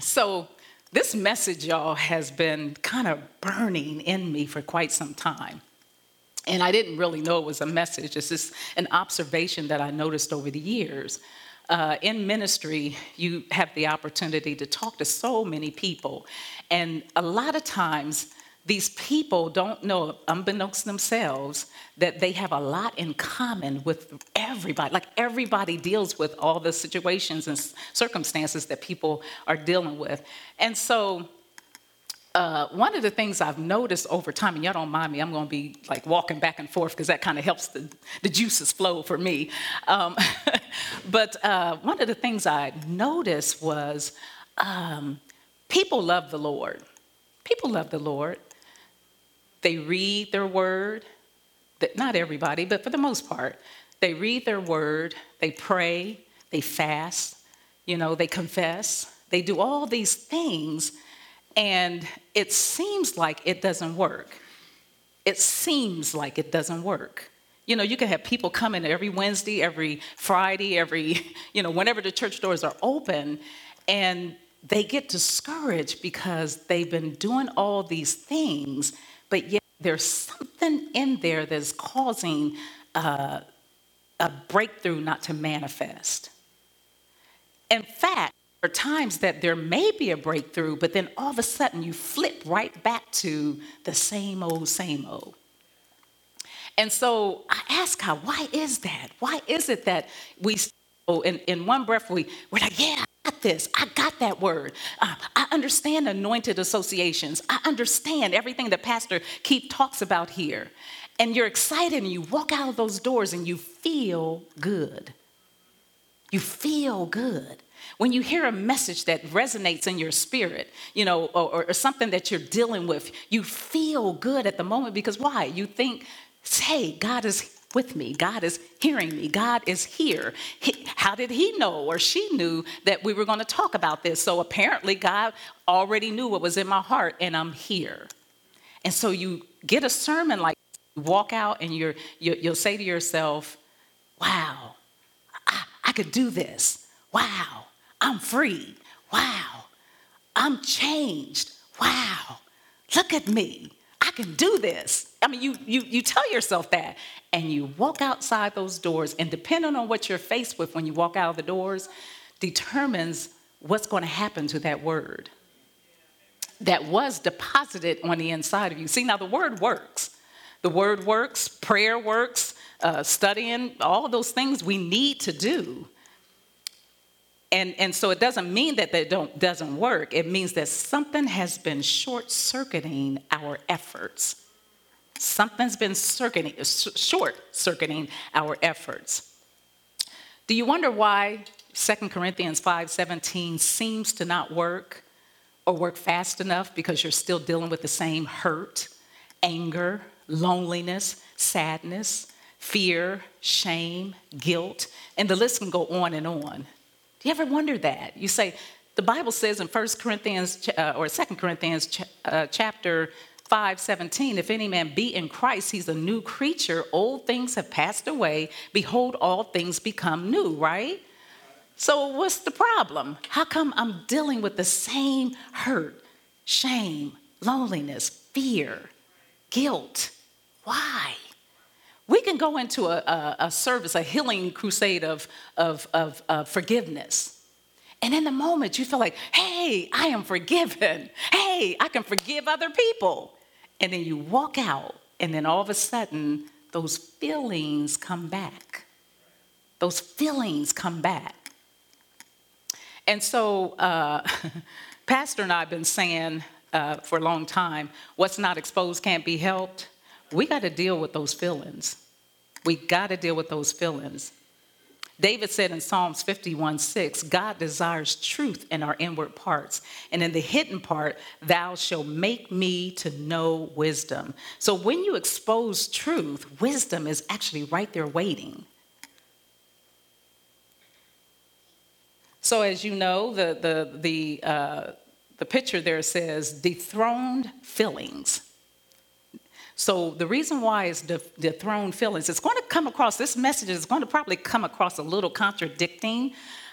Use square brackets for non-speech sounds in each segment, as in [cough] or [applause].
So, this message, y'all, has been kind of burning in me for quite some time. And I didn't really know it was a message. It's just an observation that I noticed over the years. Uh, in ministry, you have the opportunity to talk to so many people. And a lot of times, these people don't know, unbeknownst themselves, that they have a lot in common with everybody. Like everybody deals with all the situations and circumstances that people are dealing with. And so, uh, one of the things I've noticed over time, and y'all don't mind me, I'm going to be like walking back and forth because that kind of helps the, the juices flow for me. Um, [laughs] but uh, one of the things I noticed was um, people love the Lord. People love the Lord. They read their word, not everybody, but for the most part, they read their word, they pray, they fast, you know, they confess, they do all these things, and it seems like it doesn't work. It seems like it doesn't work. You know, you can have people coming every Wednesday, every Friday, every, [laughs] you know, whenever the church doors are open, and they get discouraged because they've been doing all these things but yet there's something in there that's causing uh, a breakthrough not to manifest. In fact, there are times that there may be a breakthrough, but then all of a sudden you flip right back to the same old, same old. And so I ask her, why is that? Why is it that we, in, in one breath, we, we're like, yeah, got this. I got that word. Uh, I understand anointed associations. I understand everything that Pastor Keith talks about here. And you're excited and you walk out of those doors and you feel good. You feel good. When you hear a message that resonates in your spirit, you know, or, or something that you're dealing with, you feel good at the moment because why? You think, hey, God is with me. God is hearing me. God is here. He, how did he know or she knew that we were going to talk about this? So apparently, God already knew what was in my heart, and I'm here. And so you get a sermon like walk out and you're, you, will say to yourself, Wow, I, I could do this. Wow, I'm free. Wow, I'm changed. Wow, look at me. Can do this. I mean, you, you, you tell yourself that and you walk outside those doors, and depending on what you're faced with when you walk out of the doors, determines what's going to happen to that word that was deposited on the inside of you. See, now the word works. The word works, prayer works, uh, studying, all those things we need to do. And, and so it doesn't mean that that don't, doesn't work. It means that something has been short circuiting our efforts. Something's been short circuiting our efforts. Do you wonder why 2 Corinthians 5:17 seems to not work or work fast enough because you're still dealing with the same hurt, anger, loneliness, sadness, fear, shame, guilt, and the list can go on and on. Do you ever wonder that? You say, the Bible says in 1 Corinthians uh, or 2 Corinthians ch- uh, chapter 5:17 if any man be in Christ he's a new creature. Old things have passed away. Behold all things become new right? So what's the problem? How come I'm dealing with the same hurt shame loneliness fear guilt? Why we can go into a, a, a service a healing crusade of, of, of, of forgiveness and in the moment, you feel like, hey, I am forgiven. Hey, I can forgive other people. And then you walk out, and then all of a sudden, those feelings come back. Those feelings come back. And so, uh, [laughs] Pastor and I have been saying uh, for a long time what's not exposed can't be helped. We got to deal with those feelings. We got to deal with those feelings. David said in Psalms 51 6, God desires truth in our inward parts, and in the hidden part, thou shalt make me to know wisdom. So when you expose truth, wisdom is actually right there waiting. So as you know, the, the, the, uh, the picture there says dethroned feelings. So the reason why it's dethroned feelings, it's going to come across, this message is going to probably come across a little contradicting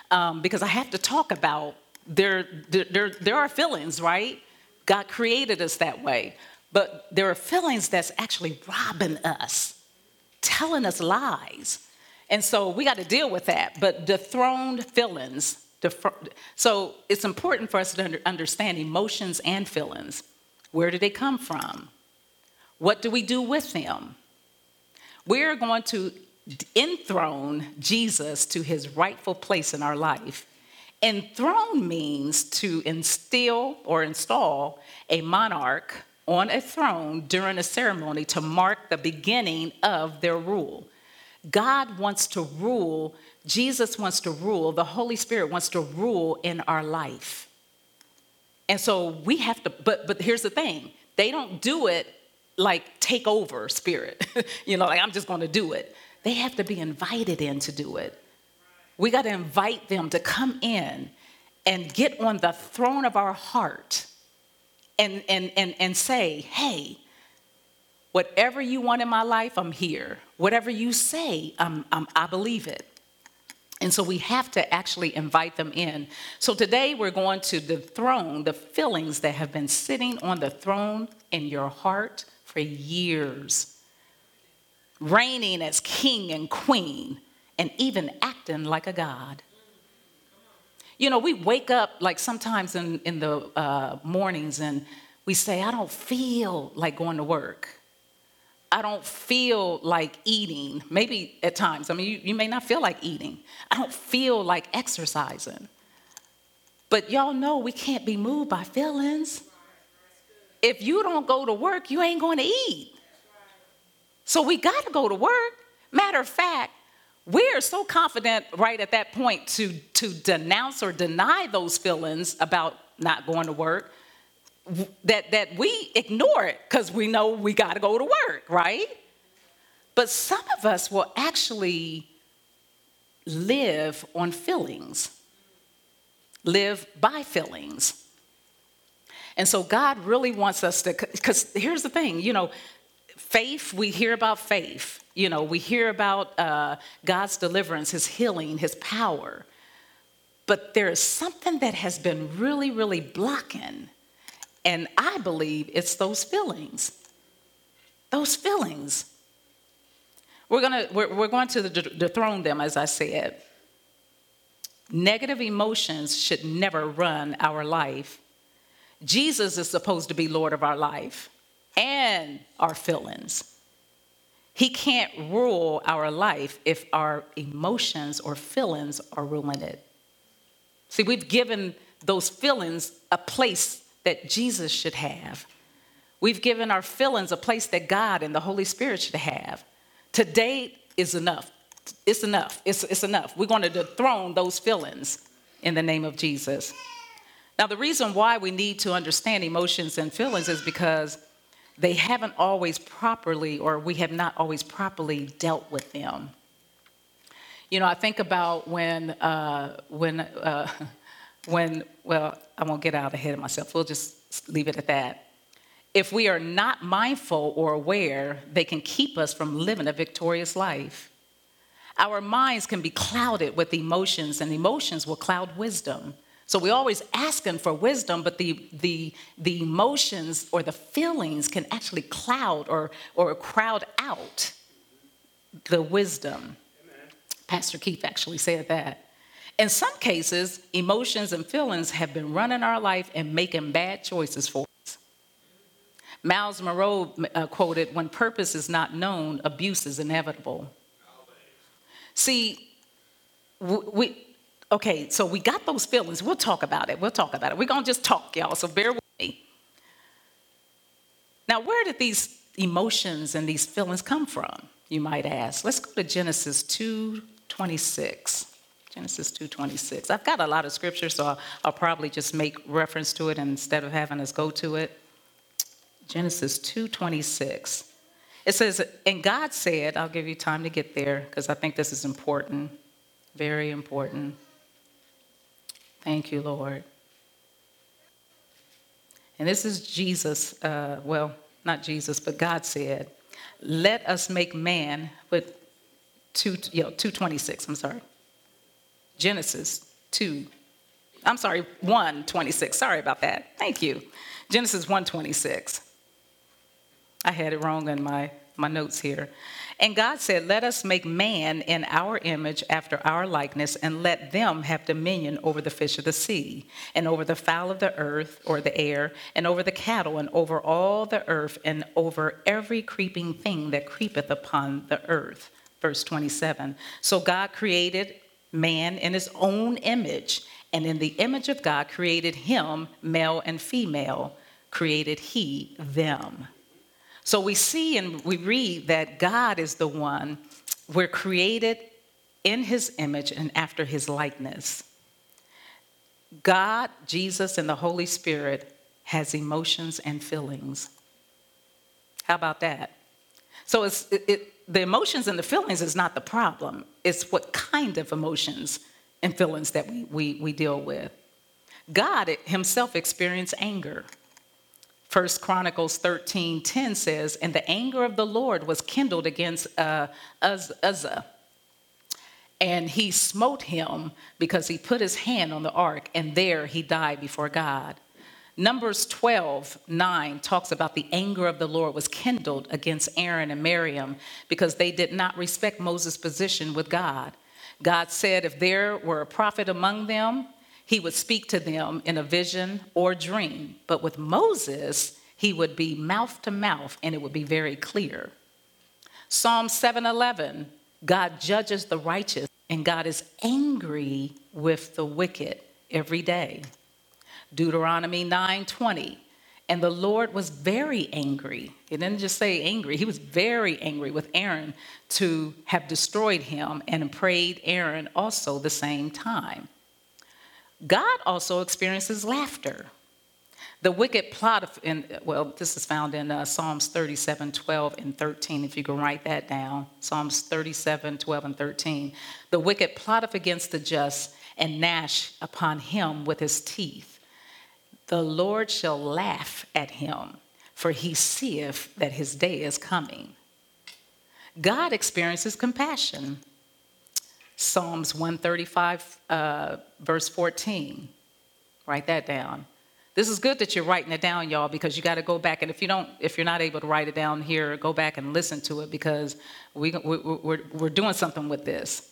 um, because I have to talk about there, there, there are feelings, right? God created us that way. But there are feelings that's actually robbing us, telling us lies. And so we got to deal with that. But dethroned feelings, so it's important for us to understand emotions and feelings. Where do they come from? What do we do with them? We're going to enthrone Jesus to his rightful place in our life. Enthrone means to instill or install a monarch on a throne during a ceremony to mark the beginning of their rule. God wants to rule, Jesus wants to rule, the Holy Spirit wants to rule in our life. And so we have to, but but here's the thing, they don't do it like take over spirit. [laughs] you know, like I'm just gonna do it. They have to be invited in to do it. We got to invite them to come in and get on the throne of our heart and, and, and, and say, hey, whatever you want in my life, I'm here. Whatever you say, I'm, I'm, I believe it. And so we have to actually invite them in. So today we're going to dethrone the feelings that have been sitting on the throne in your heart for years reigning as king and queen, and even acting like a god. You know, we wake up like sometimes in, in the uh, mornings and we say, I don't feel like going to work. I don't feel like eating. Maybe at times, I mean, you, you may not feel like eating. I don't feel like exercising. But y'all know we can't be moved by feelings. If you don't go to work, you ain't going to eat. So we got to go to work. Matter of fact, we're so confident right at that point to, to denounce or deny those feelings about not going to work that, that we ignore it because we know we got to go to work, right? But some of us will actually live on feelings, live by feelings. And so God really wants us to, because here's the thing, you know, faith, we hear about faith. You know, we hear about uh, God's deliverance, His healing, His power. But there is something that has been really, really blocking. And I believe it's those feelings. Those feelings. We're, gonna, we're, we're going to dethrone them, as I said. Negative emotions should never run our life. Jesus is supposed to be Lord of our life and our feelings. He can't rule our life if our emotions or feelings are ruling it. See, we've given those feelings a place that Jesus should have. We've given our feelings a place that God and the Holy Spirit should have. Today is enough. It's enough. It's, it's enough. We're going to dethrone those feelings in the name of Jesus. Now, the reason why we need to understand emotions and feelings is because they haven't always properly, or we have not always properly dealt with them. You know, I think about when, uh, when, uh, [laughs] when, well, I won't get out ahead of myself. We'll just leave it at that. If we are not mindful or aware, they can keep us from living a victorious life. Our minds can be clouded with emotions, and emotions will cloud wisdom. So we're always asking for wisdom, but the, the, the emotions or the feelings can actually cloud or, or crowd out the wisdom. Amen. Pastor Keith actually said that. In some cases, emotions and feelings have been running our life and making bad choices for us. Myles Munroe uh, quoted, When purpose is not known, abuse is inevitable. See, we, Okay, so we got those feelings. We'll talk about it. We'll talk about it. We're going to just talk, y'all, so bear with me. Now, where did these emotions and these feelings come from? You might ask. Let's go to Genesis 2:26. Genesis 2:26. I've got a lot of scripture, so I'll, I'll probably just make reference to it instead of having us go to it. Genesis 2:26. It says, "And God said, I'll give you time to get there because I think this is important, very important. Thank you, Lord. And this is Jesus, uh, well, not Jesus, but God said, let us make man, but two, you know, 226, I'm sorry. Genesis 2, I'm sorry, 126. Sorry about that. Thank you. Genesis 126. I had it wrong in my, my notes here. And God said, Let us make man in our image after our likeness, and let them have dominion over the fish of the sea, and over the fowl of the earth or the air, and over the cattle, and over all the earth, and over every creeping thing that creepeth upon the earth. Verse 27. So God created man in his own image, and in the image of God created him, male and female, created he them. So we see and we read that God is the one, we're created in his image and after his likeness. God, Jesus, and the Holy Spirit has emotions and feelings. How about that? So it's, it, it, the emotions and the feelings is not the problem. It's what kind of emotions and feelings that we, we, we deal with. God himself experienced anger. First Chronicles 13 10 says, And the anger of the Lord was kindled against uh, Uzzah. And he smote him because he put his hand on the ark, and there he died before God. Numbers 12, 9 talks about the anger of the Lord was kindled against Aaron and Miriam because they did not respect Moses' position with God. God said if there were a prophet among them, he would speak to them in a vision or dream. But with Moses, he would be mouth to mouth and it would be very clear. Psalm 7:11, God judges the righteous and God is angry with the wicked every day. Deuteronomy 9:20, and the Lord was very angry. He didn't just say angry, he was very angry with Aaron to have destroyed him and prayed Aaron also the same time. God also experiences laughter. The wicked plot in, well, this is found in uh, Psalms 37, 12, and 13, if you can write that down. Psalms 37, 12, and 13. The wicked plotteth against the just and gnash upon him with his teeth. The Lord shall laugh at him, for he seeth that his day is coming. God experiences compassion. Psalms 135, uh, verse 14. Write that down. This is good that you're writing it down, y'all, because you got to go back. And if you don't, if you're not able to write it down here, go back and listen to it because we, we, we're, we're doing something with this.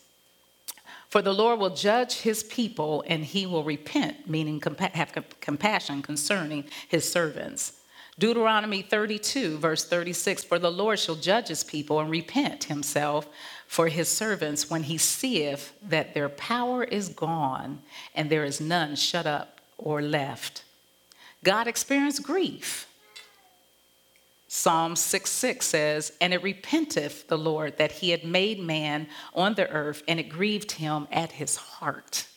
For the Lord will judge his people and he will repent, meaning compa- have compassion concerning his servants. Deuteronomy 32, verse 36 For the Lord shall judge his people and repent himself for his servants when he seeth that their power is gone and there is none shut up or left. God experienced grief. Psalm 6 6 says, And it repenteth the Lord that he had made man on the earth, and it grieved him at his heart.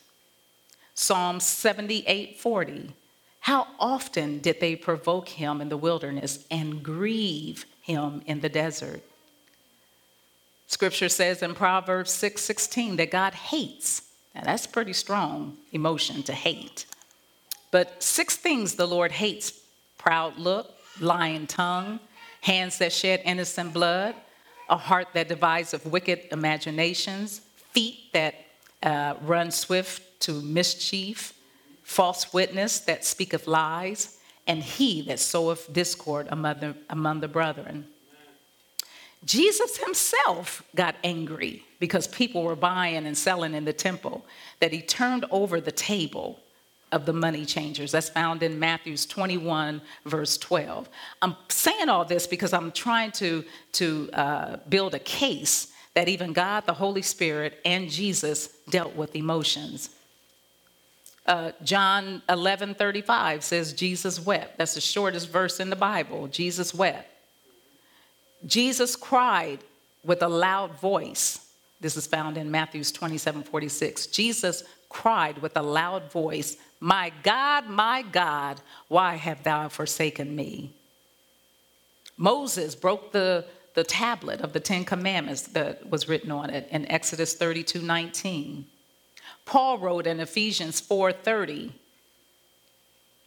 Psalm 78 40, How often did they provoke him in the wilderness and grieve him in the desert? Scripture says in Proverbs 6 16 that God hates. Now, that's pretty strong emotion to hate. But six things the Lord hates proud look, lying tongue, hands that shed innocent blood, a heart that divides of wicked imaginations, feet that uh, run swift to mischief, false witness that speaketh lies, and he that soweth discord among the, among the brethren. Jesus himself got angry because people were buying and selling in the temple, that he turned over the table of the money changers. That's found in Matthew's 21, verse 12. I'm saying all this because I'm trying to, to uh, build a case that even God, the Holy Spirit, and Jesus dealt with emotions. Uh, John 11, 35 says, Jesus wept. That's the shortest verse in the Bible. Jesus wept. Jesus cried with a loud voice. This is found in Matthew's 27 46. Jesus cried with a loud voice, My God, my God, why have thou forsaken me? Moses broke the, the tablet of the Ten Commandments that was written on it in Exodus 32 19. Paul wrote in Ephesians 4 30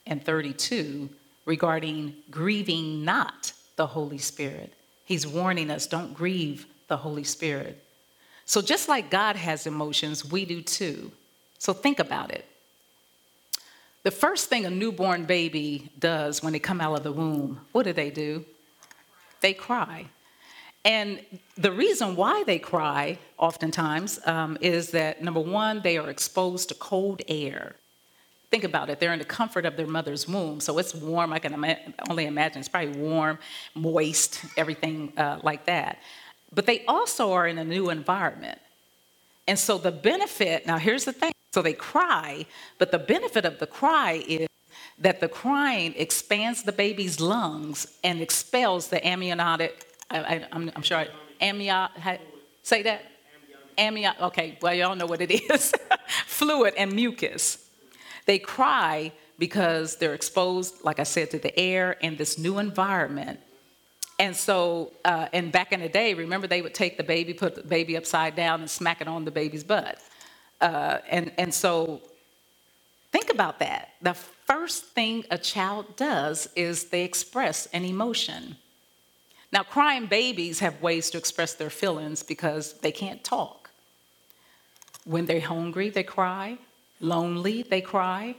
and 32 regarding grieving not the Holy Spirit. He's warning us don't grieve the Holy Spirit. So, just like God has emotions, we do too. So, think about it. the first thing a newborn baby does when they come out of the womb, what do they do? They cry. And the reason why they cry, oftentimes, um, is that number one, they are exposed to cold air. Think about it, they're in the comfort of their mother's womb, so it's warm. I can ima- only imagine it's probably warm, moist, everything uh, like that. But they also are in a new environment. And so the benefit, now here's the thing so they cry, but the benefit of the cry is that the crying expands the baby's lungs and expels the amniotic I, am sure, amniotic say that? amniotic okay, well, y'all know what it is. [laughs] Fluid and mucus. They cry because they're exposed, like I said, to the air and this new environment. And so, uh, and back in the day, remember they would take the baby, put the baby upside down, and smack it on the baby's butt. Uh, and, and so, think about that. The first thing a child does is they express an emotion. Now, crying babies have ways to express their feelings because they can't talk. When they're hungry, they cry. Lonely, they cry.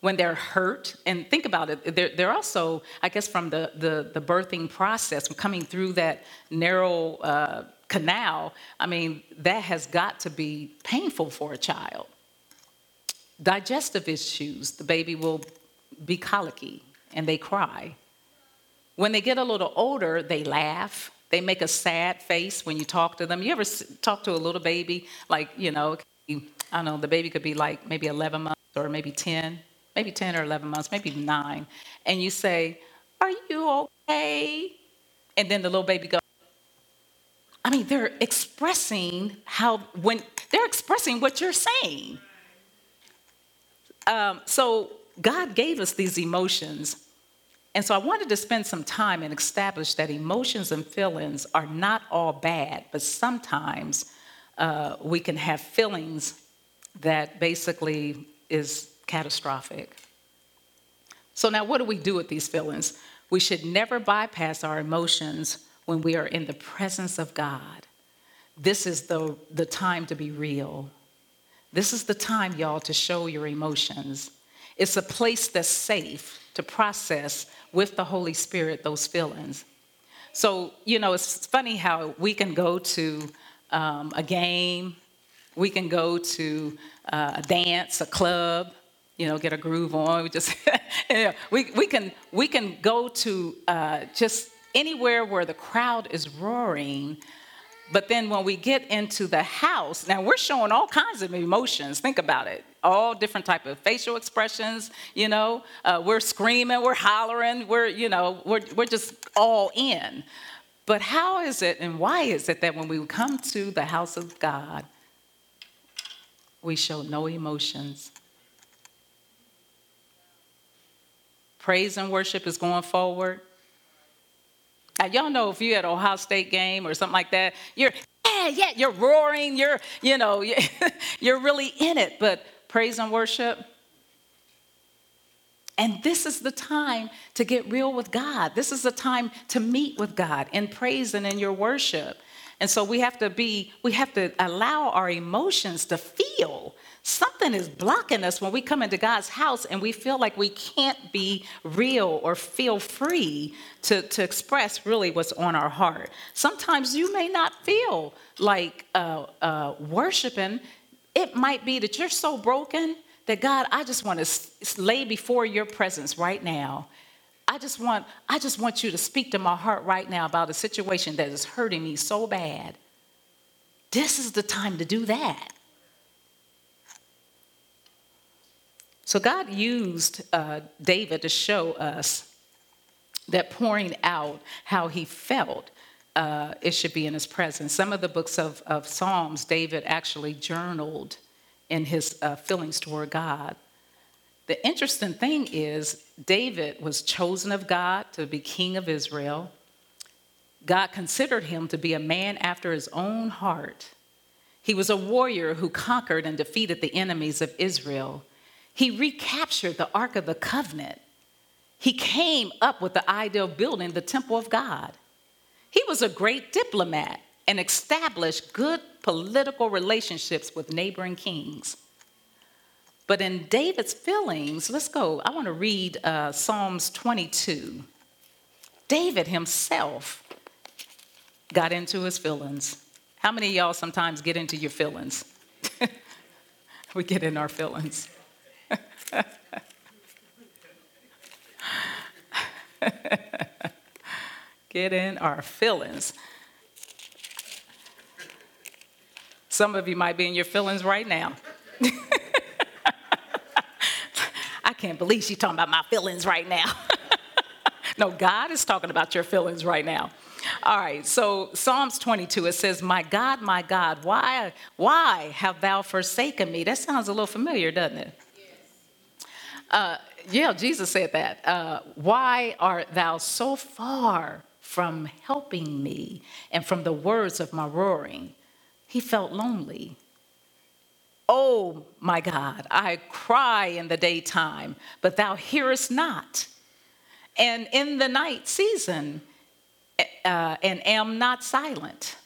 When they're hurt, and think about it, they're, they're also, I guess, from the, the, the birthing process, coming through that narrow uh, canal, I mean, that has got to be painful for a child. Digestive issues, the baby will be colicky and they cry. When they get a little older, they laugh. They make a sad face when you talk to them. You ever talk to a little baby, like, you know, I don't know, the baby could be like maybe 11 months or maybe 10, maybe 10 or 11 months, maybe nine. And you say, Are you okay? And then the little baby goes, I mean, they're expressing how, when they're expressing what you're saying. Um, so God gave us these emotions and so I wanted to spend some time and establish that emotions and feelings are not all bad, but sometimes uh, we can have feelings that basically is catastrophic. So now what do we do with these feelings? We should never bypass our emotions when we are in the presence of God. This is the, the time to be real. This is the time, y'all, to show your emotions. It's a place that's safe to process with the Holy Spirit those feelings. So, you know, it's funny how we can go to um, a game, we can go to uh, a dance, a club, you know, get a groove on. We just, [laughs] we, we, can, we can go to uh, just anywhere where the crowd is roaring but then when we get into the house, now we're showing all kinds of emotions. Think about it. All different type of facial expressions, you know. Uh, we're screaming, we're hollering, we're, you know, we're, we're just all in. But how is it and why is it that when we come to the house of God, we show no emotions? Praise and worship is going forward now, y'all know if you're at Ohio State game or something like that, you're, yeah, yeah, you're roaring, you're, you know, [laughs] you're really in it. But praise and worship, and this is the time to get real with God. This is the time to meet with God in praise and in your worship. And so we have to be, we have to allow our emotions to feel. Something is blocking us when we come into God's house and we feel like we can't be real or feel free to, to express really what's on our heart. Sometimes you may not feel like uh, uh, worshiping. It might be that you're so broken that God, I just want to lay before your presence right now I just want I just want you to speak to my heart right now about a situation that is hurting me so bad. This is the time to do that. So God used uh, David to show us that pouring out how he felt uh, it should be in his presence. Some of the books of, of Psalms, David actually journaled in his uh, feelings toward God. The interesting thing is, David was chosen of God to be king of Israel. God considered him to be a man after his own heart. He was a warrior who conquered and defeated the enemies of Israel. He recaptured the Ark of the Covenant. He came up with the idea of building the temple of God. He was a great diplomat and established good political relationships with neighboring kings. But in David's feelings, let's go. I want to read uh, Psalms 22. David himself got into his feelings. How many of y'all sometimes get into your feelings? [laughs] we get in our feelings. [laughs] get in our feelings. Some of you might be in your feelings right now. [laughs] Can't believe she's talking about my feelings right now. [laughs] no, God is talking about your feelings right now. All right, so Psalms 22, it says, My God, my God, why, why have thou forsaken me? That sounds a little familiar, doesn't it? Yes. Uh, yeah, Jesus said that. Uh, why art thou so far from helping me and from the words of my roaring? He felt lonely. Oh my God, I cry in the daytime, but thou hearest not. And in the night season, uh, and am not silent.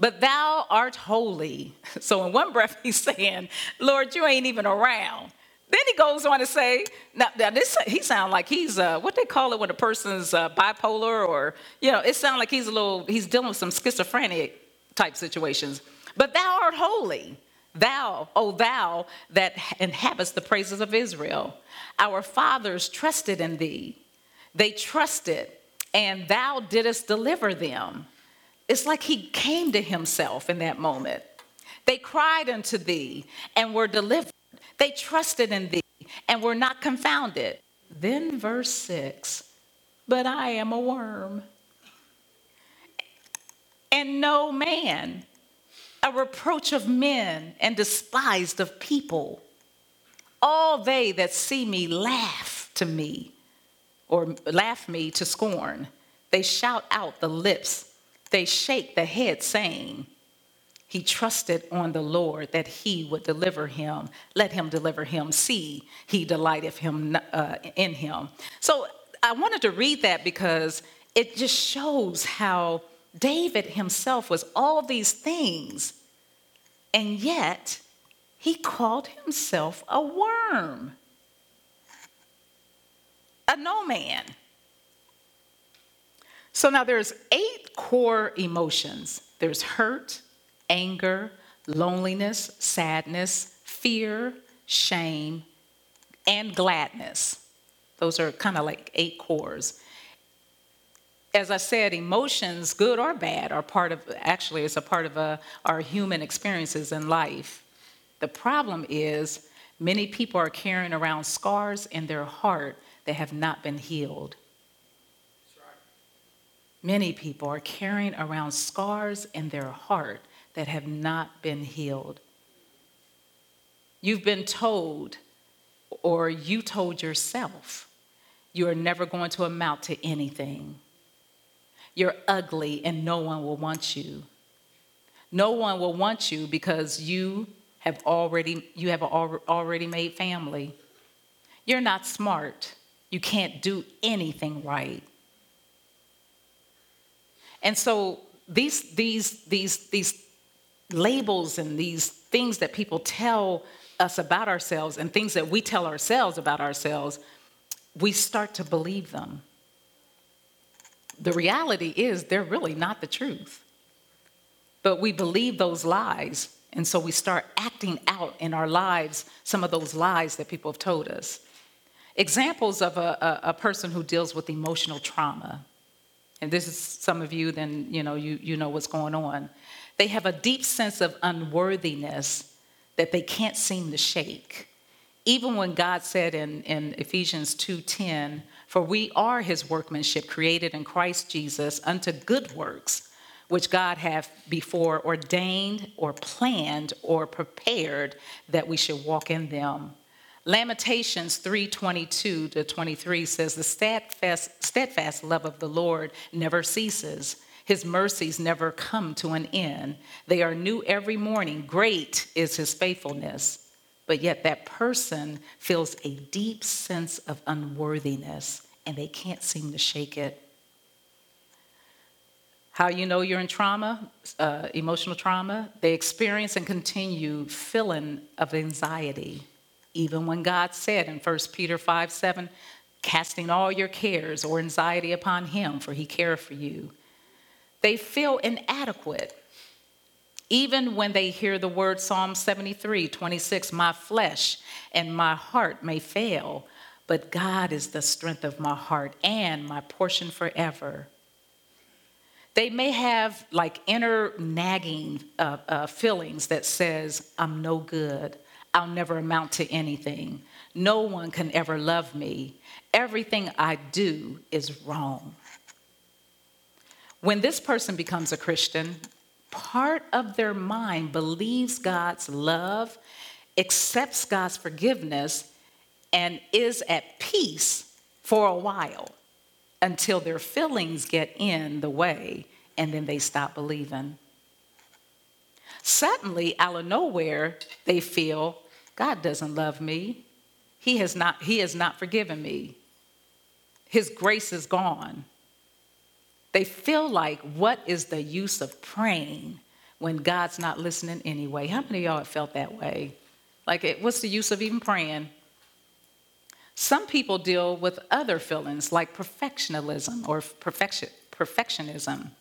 But thou art holy. [laughs] So in one breath, [laughs] he's saying, Lord, you ain't even around. Then he goes on to say, now, now this he sounds like he's uh, what they call it when a person's uh, bipolar, or you know, it sounds like he's a little he's dealing with some schizophrenic type situations. But thou art holy. Thou, O thou that inhabits the praises of Israel. Our fathers trusted in thee. They trusted, and thou didst deliver them. It's like he came to himself in that moment. They cried unto thee and were delivered. They trusted in thee and were not confounded. Then, verse 6 But I am a worm and no man, a reproach of men and despised of people. All they that see me laugh to me, or laugh me to scorn. They shout out the lips, they shake the head, saying, He trusted on the Lord that he would deliver him. Let him deliver him. See, he delighteth him uh, in him. So I wanted to read that because it just shows how David himself was all these things, and yet he called himself a worm, a no man. So now there's eight core emotions. There's hurt, anger, loneliness, sadness, fear, shame, and gladness. Those are kind of like eight cores as I said, emotions, good or bad, are part of, actually, it's a part of uh, our human experiences in life. The problem is, many people are carrying around scars in their heart that have not been healed. Many people are carrying around scars in their heart that have not been healed. You've been told, or you told yourself, you are never going to amount to anything you're ugly and no one will want you. No one will want you because you have already you have already made family. You're not smart. You can't do anything right. And so these these these these labels and these things that people tell us about ourselves and things that we tell ourselves about ourselves, we start to believe them the reality is they're really not the truth. But we believe those lies, and so we start acting out in our lives some of those lies that people have told us. Examples of a, a, a person who deals with emotional trauma, and this is some of you, then you know you, you know what's going on. They have a deep sense of unworthiness that they can't seem to shake. Even when God said in, in Ephesians 2:10, for we are his workmanship, created in Christ Jesus unto good works, which God hath before ordained or planned or prepared that we should walk in them. Lamentations 3:22 to 23 says the steadfast, steadfast love of the Lord never ceases. His mercies never come to an end. They are new every morning. Great is his faithfulness but yet that person feels a deep sense of unworthiness and they can't seem to shake it. How you know you're in trauma, uh, emotional trauma? They experience and continue feeling of anxiety, even when God said in 1 Peter 5 7, casting all your cares or anxiety upon Him, for He cares for you. They feel inadequate. Even when they hear the word Psalm 73 26, my flesh and my heart may fail, but God is the strength of my heart and my portion forever. They may have like inner nagging uh, uh, feelings that says, I'm no good. I'll never amount to anything. No one can ever love me. Everything I do is wrong. When this person becomes a Christian, part of their mind believes God's love, accepts God's forgiveness, and is at peace for a while until their feelings get in the way and then they stop believing. Suddenly, out of nowhere, they feel God doesn't love me. He has not, he has not forgiven me. His grace is gone. They feel like, what is the use of praying when God's not listening anyway? How many of y'all have felt that way? Like, what's the use of even praying? Some people deal with other feelings like perfectionism or perfection, perfectionism.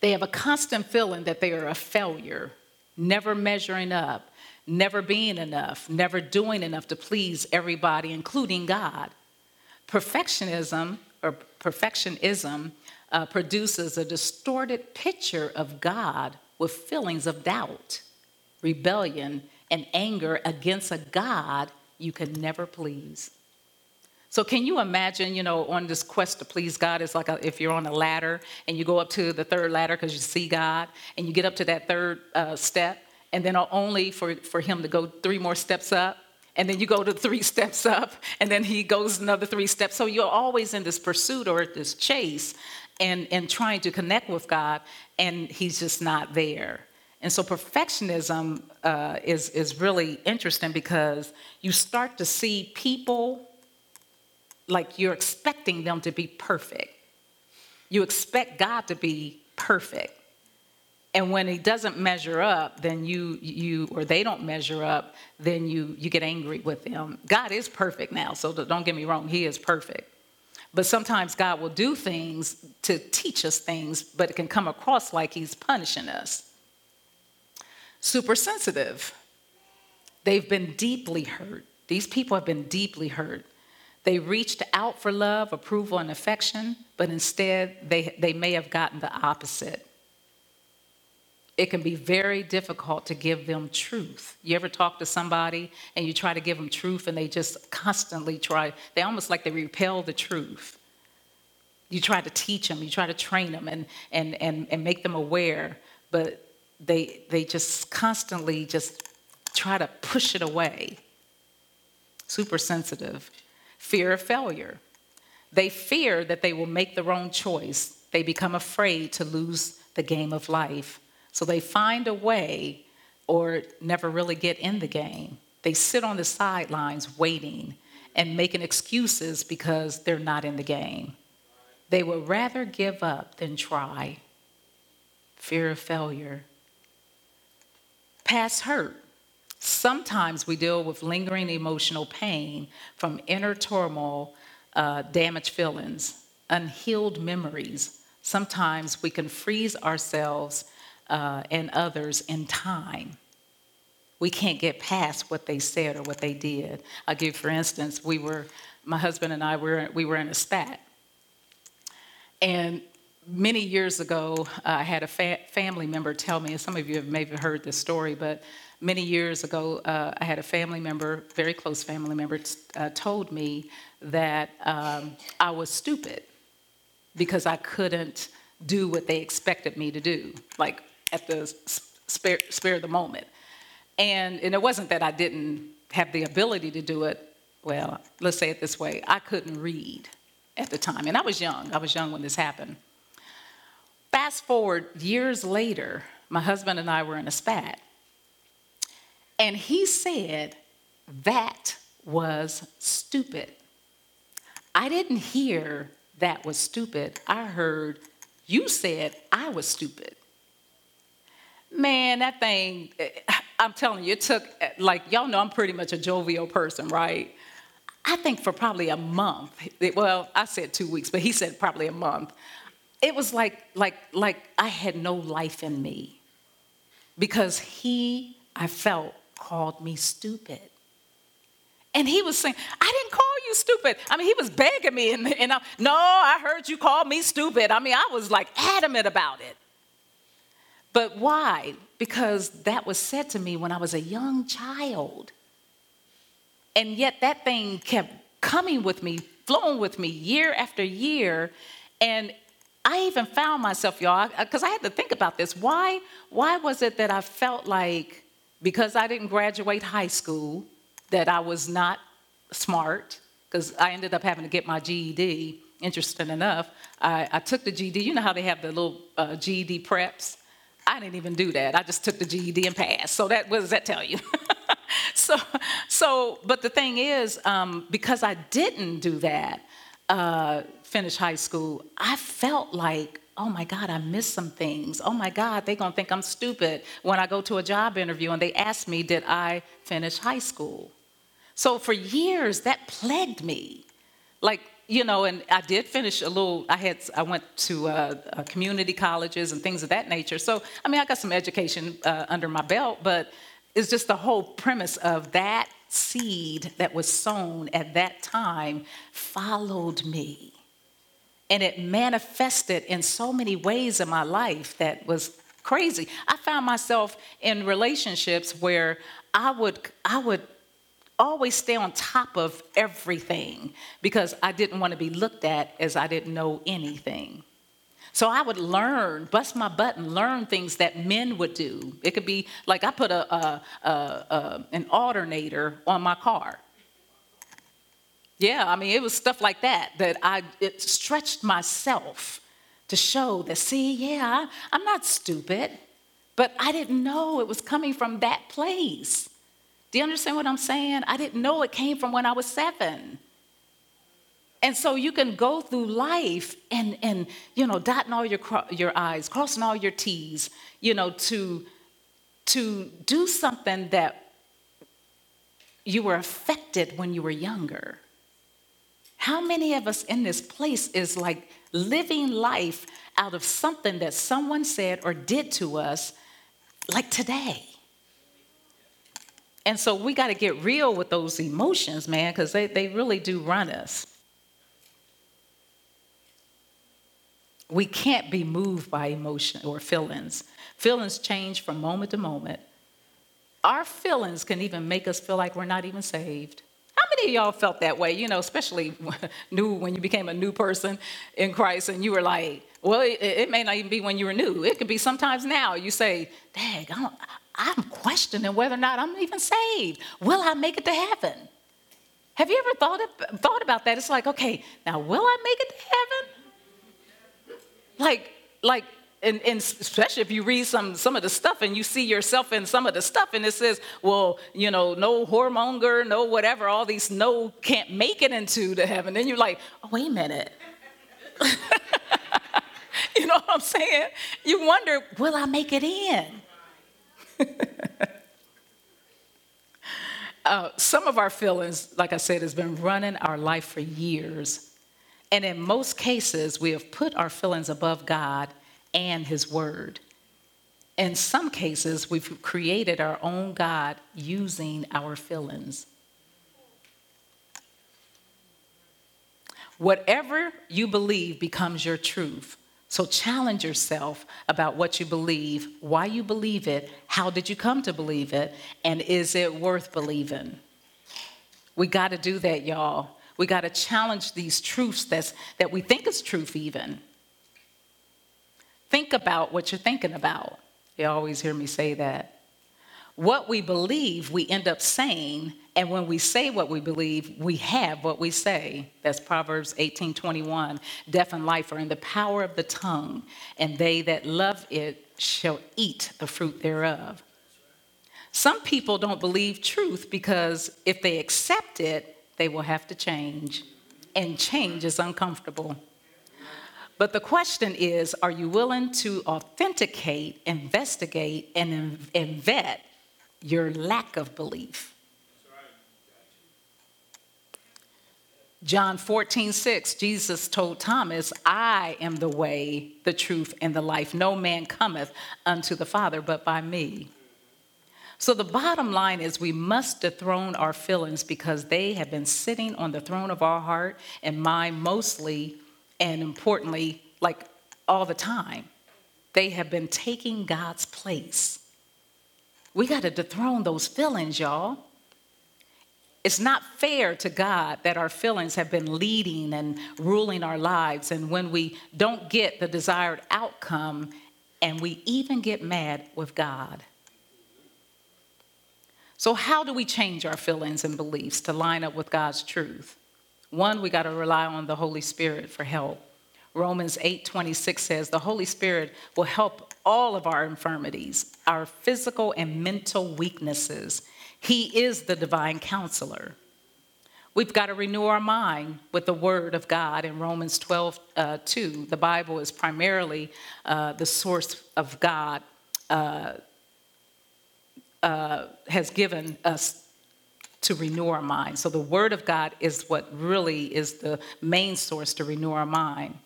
They have a constant feeling that they are a failure, never measuring up, never being enough, never doing enough to please everybody, including God. Perfectionism or perfectionism uh, produces a distorted picture of God with feelings of doubt, rebellion, and anger against a God you can never please. So can you imagine, you know, on this quest to please God, it's like a, if you're on a ladder and you go up to the third ladder because you see God, and you get up to that third uh, step, and then only for, for him to go three more steps up and then you go to three [laughs] steps up and then he goes another three steps so you're always in this pursuit or this chase and, and trying to connect with god and he's just not there and so perfectionism uh, is, is really interesting because you start to see people like you're expecting them to be perfect. You expect god to be perfect. And when he doesn't measure up then you you or they don't measure up then you you get angry with them. God is perfect now so don't get me wrong he is perfect. But sometimes god will do things to teach us things but it can come across like he's punishing us super sensitive they've been deeply hurt these people have been deeply hurt they reached out for love approval and affection but instead they, they may have gotten the opposite it can be very difficult to give them truth. You ever talk to somebody and you try to give them truth and they just constantly try, they almost like they repel the truth. You try to teach them, you try to train them and, and, and, and make them aware, but they, they just constantly just try to push it away. Super sensitive. Fear of failure. They fear that they will make the wrong choice. They become afraid to lose the game of life. So they find a way or never really get in the game. They sit on the sidelines waiting and making excuses because they're not in the game. They would rather give up than try. Fear of failure. Past hurt. Sometimes we deal with lingering emotional pain from inner turmoil, uh, damaged feelings, unhealed memories. Sometimes we can freeze ourselves uh, and others in time. We can't get past what they said or what they did. I'll give, for instance, we were, my husband and I were, we were in a spat. And many years ago, uh, I had a fa- family member tell me, and some of you have maybe heard this story, but many years ago, uh, I had a family member, very close family member, uh, told me that um, I was stupid because I couldn't do what they expected me to do. Like at the spare, spare of the moment. And, and it wasn't that I didn't have the ability to do it. Well, let's say it this way I couldn't read at the time. And I was young. I was young when this happened. Fast forward years later, my husband and I were in a spat. And he said, That was stupid. I didn't hear that was stupid. I heard you said I was stupid. Man, that thing, eh, I'm telling you, it took, eh, like, y'all know I'm pretty much a jovial person, right? I think for probably a month, well, I said two weeks, but he said probably a month. It was like, like, like I had no life in me because he, I felt, called me stupid. And he was saying, I didn't call you stupid. I mean, he was begging me, and, and I, no, I heard you call me stupid. I mean, I was like adamant about it. But why? Because that was said to me when I was a young child. And yet that thing kept coming with me, flowing with me year after year. And I even found myself, y'all, because I had to think about this. Why, why was it that I felt like because I didn't graduate high school, that I was not smart? Because I ended up having to get my GED. Interesting enough, I, I, took the GED. You know how they have the little uh, GED preps? I didn't even do that. I just took the GED and passed. So that what does that tell you? [laughs] so, so, but the thing is, um, because I didn't do that, uh, finish high school, I felt like, oh my God, I missed some things. Oh my God, they're gonna think I'm stupid when I go to a job interview and they ask me, did I finish high school? So for years, that plagued me. Like, you know, and I did finish a little. I had I went to uh, uh, community colleges and things of that nature. So I mean, I got some education uh, under my belt, but it's just the whole premise of that seed that was sown at that time followed me, and it manifested in so many ways in my life that was crazy. I found myself in relationships where I would I would always stay on top of everything because I didn't want to be looked at as I didn't know anything. So I would learn, bust my butt and learn things that men would do. It could be like I put a, a, a, a an alternator on my car. Yeah, I mean, it was stuff like that that I it stretched myself to show that, see, yeah, I'm not stupid, but I didn't know it was coming from that place. Do you understand what I'm saying? I didn't know it came from when I was seven. And so you can go through life and, and you know, dotting all your, your I's, crossing all your T's, you know, to, to do something that you were affected when you were younger. How many of us in this place is like living life out of something that someone said or did to us, like today? And so we got to get real with those emotions, man, because they, they really do run us. We can't be moved by emotion or feelings. Feelings change from moment to moment. Our feelings can even make us feel like we're not even saved. How many of y'all felt that way? You know, especially [laughs] new when you became a new person in Christ and you were like, well, it, it may not even be when you were new. It could be sometimes now. You say, Dang, I, I'm questioning whether or not I'm even saved. Will I make it to heaven? Have you ever thought, of, thought about that? It's like, okay, now will I make it to heaven? Like, like, and, and, especially if you read some, some of the stuff and you see yourself in some of the stuff and it says, well, you know, no whoremonger, no whatever, all these no can't make it into the heaven. Then you're like, oh, wait a minute. [laughs] you know what I'm saying? You wonder, will I make it in? [laughs] uh, some of our feelings, like I said, has been running our life for years. And in most cases, we have put our feelings above God and His Word. In some cases, we've created our own God using our feelings. Whatever you believe becomes your truth. So challenge yourself about what you believe, why you believe it, how did you come to believe it, and is it worth believing? We got to do that, y'all. We got to challenge these truths that's, that we think is truth, even. Think about what you're thinking about. You always hear me say that what we believe, we end up saying, and when we say what we believe, we have what we say. That's Proverbs 18:21. Death and life are in the power of the tongue, and they that love it shall eat the fruit thereof. Some people don't believe truth because if they accept it, they will have to change, and change is uncomfortable. But the question is are you willing to authenticate, investigate, and, and vet your lack of belief. John 14, 6, Jesus told Thomas, I am the way, the truth, and the life. No man cometh unto the Father but by me. So the bottom line is we must dethrone our feelings because they have been sitting on the throne of our heart and mind mostly and importantly, like all the time. They have been taking God's place. We got to dethrone those feelings, y'all. It's not fair to God that our feelings have been leading and ruling our lives. And when we don't get the desired outcome, and we even get mad with God. So, how do we change our feelings and beliefs to line up with God's truth? One, we got to rely on the Holy Spirit for help. Romans 8:26 says, "The Holy Spirit will help all of our infirmities, our physical and mental weaknesses, he is the divine counselor. We've got to renew our mind with the Word of God in Romans 12 uh, 2. The Bible is primarily uh, the source of God, uh, uh, has given us to renew our mind. So the Word of God is what really is the main source to renew our mind.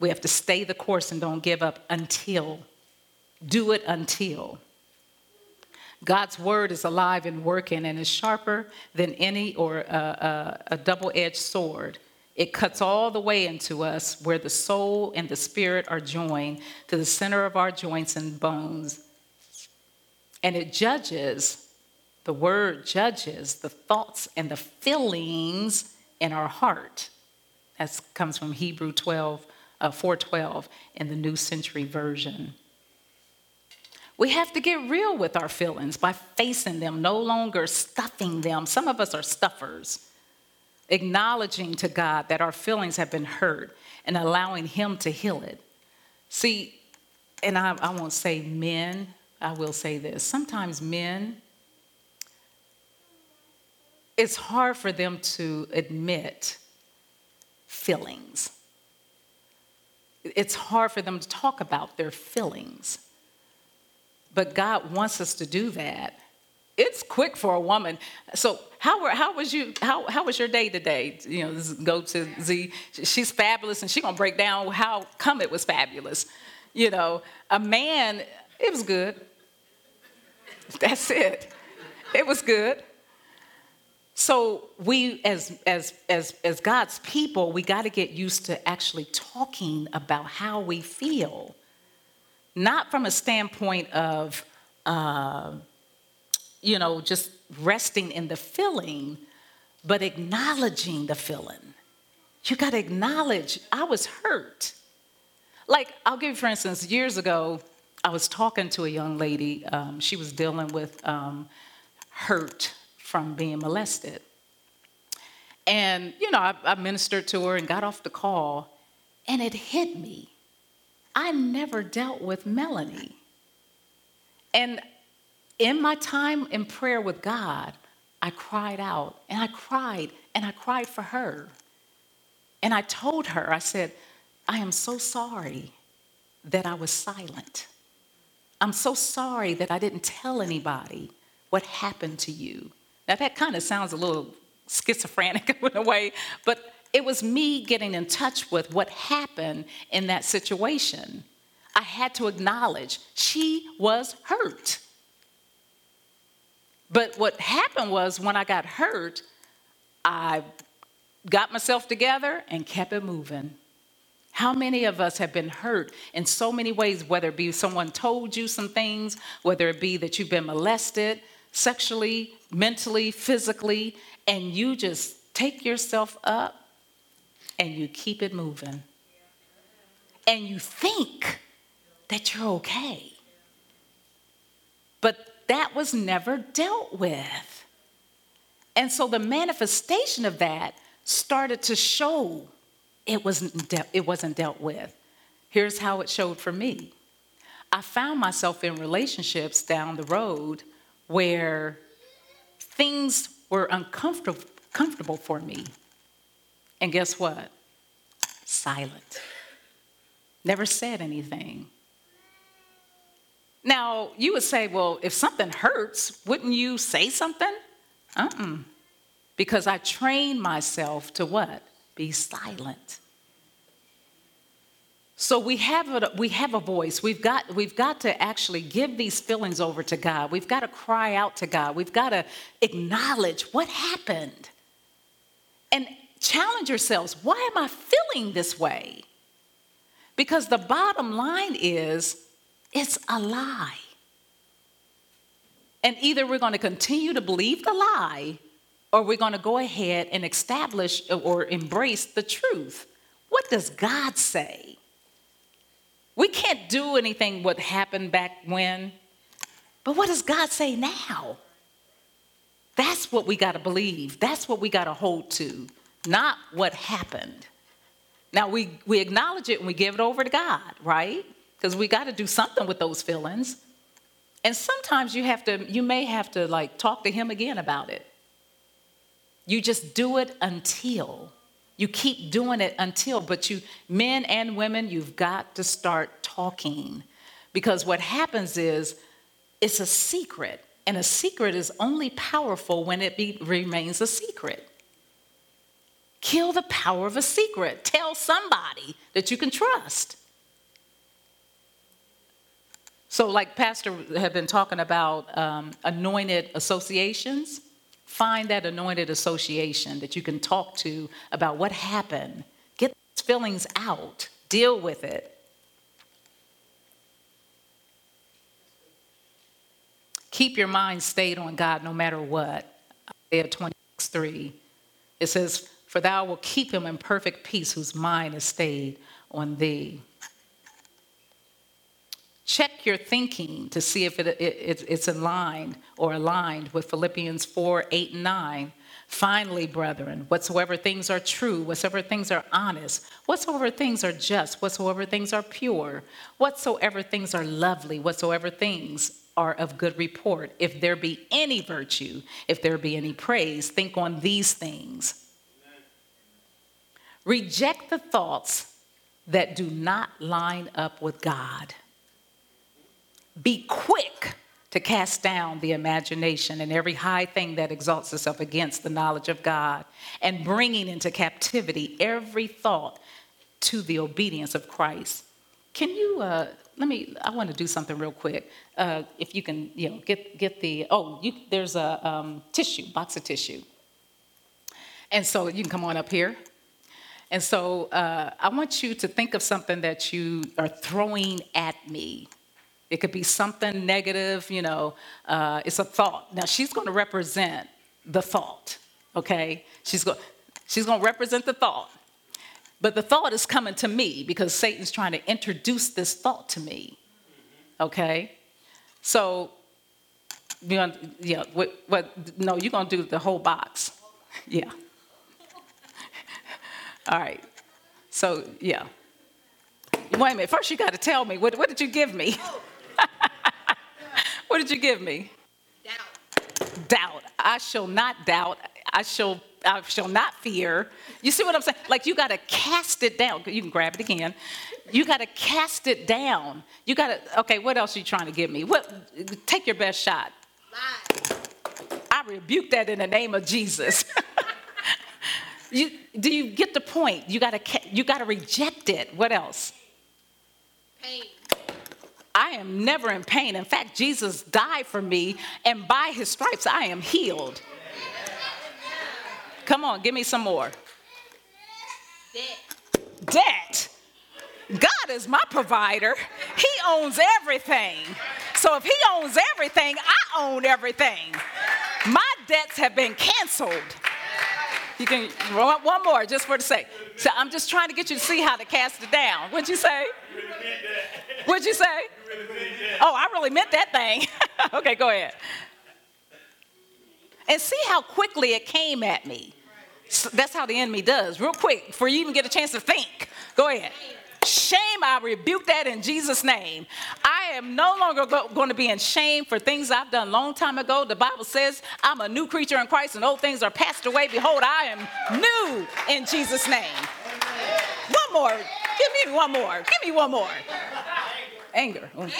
We have to stay the course and don't give up until, do it until. God's word is alive and working and is sharper than any or a, a, double edged sword. It cuts all the way into us where the soul and the spirit are joined to the center of our joints and bones. And it judges, the word judges the thoughts and the feelings in our heart. That comes from Hebrew 12, uh, 412 in the New Century Version. We have to get real with our feelings by facing them, no longer stuffing them. Some of us are stuffers. Acknowledging to God that our feelings have been hurt and allowing Him to heal it. See, and I, I won't say men, I will say this. Sometimes men, it's hard for them to admit feelings. It's hard for them to talk about their feelings. But God wants us to do that. It's quick for a woman. So how, were, how was you how, how was your day today? You know, go to Z. She's fabulous, and she's gonna break down how come it was fabulous. You know, a man, it was good. That's it. It was good. So we as as as as God's people, we got to get used to actually talking about how we feel not from a standpoint of, uh, you know, just resting in the feeling, but acknowledging the feeling. You got to acknowledge, I was hurt. Like, I'll give you, for instance, years ago, I was talking to a young lady. Um, she was dealing with um, hurt from being molested. And, you know, I, I ministered to her and got off the call, and it hit me I never dealt with Melanie. And in my time in prayer with God, I cried out and I cried and I cried for her. And I told her, I said, I am so sorry that I was silent. I'm so sorry that I didn't tell anybody what happened to you. Now, that kind of sounds a little schizophrenic [laughs] in a way, but it was me getting in touch with what happened in that situation. I had to acknowledge she was hurt. But what happened was when I got hurt, I got myself together and kept it moving. How many of us have been hurt in so many ways, whether it be someone told you some things, whether it be that you've been molested sexually, mentally, physically, and you just take yourself up and you keep it moving. And you think that you're okay. But that was never dealt with. And so the manifestation of that started to show it wasn't, de- it wasn't dealt with. Here's how it showed for me I found myself in relationships down the road where things were uncomfortable comfortable for me. And guess what? Silent. Never said anything. Now, you would say, well, if something hurts, wouldn't you say something? Uh-uh. Because I train myself to what? Be silent. So we have a, we have a voice. We've got, we've got to actually give these feelings over to God. We've got to cry out to God. We've got to acknowledge what happened. And challenge yourselves why am I feeling this way? Because the bottom line is it's a lie. And either we're going to continue to believe the lie or we're going to go ahead and establish or embrace the truth. What does God say? We can't do anything what happened back when, but what does God say now? That's what we got to believe. That's what we got to hold to, not what happened. Now, we, we acknowledge it and we give it over to God, right? Because we got to do something with those feelings. And sometimes you have to, you may have to like talk to Him again about it. You just do it until. You keep doing it until, but you, men and women, you've got to start talking. Because what happens is it's a secret, and a secret is only powerful when it be, remains a secret. Kill the power of a secret. Tell somebody that you can trust. So, like Pastor had been talking about um, anointed associations, find that anointed association that you can talk to about what happened. Get those feelings out, deal with it. Keep your mind stayed on God no matter what. Isaiah 26 3. It says, for thou wilt keep him in perfect peace whose mind is stayed on thee. Check your thinking to see if it, it, it's aligned or aligned with Philippians 4 8 and 9. Finally, brethren, whatsoever things are true, whatsoever things are honest, whatsoever things are just, whatsoever things are pure, whatsoever things are lovely, whatsoever things are of good report, if there be any virtue, if there be any praise, think on these things. Reject the thoughts that do not line up with God. Be quick to cast down the imagination and every high thing that exalts itself against the knowledge of God, and bringing into captivity every thought to the obedience of Christ. Can you uh, let me? I want to do something real quick. Uh, if you can, you know, get get the oh, you, there's a um, tissue box of tissue, and so you can come on up here. And so uh, I want you to think of something that you are throwing at me. It could be something negative, you know, uh, it's a thought. Now she's going to represent the thought, okay? She's going she's going to represent the thought. But the thought is coming to me because Satan's trying to introduce this thought to me, okay? So, you know, yeah, what, what, no, you're going to do the whole box. [laughs] Yeah. [laughs] All right. So, yeah. Wait a minute. First, you got to tell me what, what did you give me? [laughs] [laughs] what did you give me? Doubt. Doubt. I shall not doubt. I shall. I shall not fear. You see what I'm saying? Like you got to cast it down. You can grab it again. You got to cast it down. You got to. Okay. What else are you trying to give me? What? Take your best shot. Lies. I rebuke that in the name of Jesus. [laughs] You, do you get the point? You gotta, you gotta reject it. What else? Pain. I am never in pain. In fact, Jesus died for me, and by his stripes I am healed. Come on, give me some more. Debt. Debt. God is my provider. He owns everything. So if he owns everything, I own everything. My debts have been canceled. You can one more just for the sake. So I'm just trying to get you to see how to cast it down. What'd you say? What'd you say? Oh, I really meant that thing. [laughs] okay, go ahead. And see how quickly it came at me. So that's how the enemy does, real quick, before you even get a chance to think. Go ahead. Shame, I rebuke that in Jesus' name. I am no longer go- going to be in shame for things I've done long time ago. The Bible says I'm a new creature in Christ and old things are passed away. Behold, I am new in Jesus' name. One more. Give me one more. Give me one more. Anger. Anger.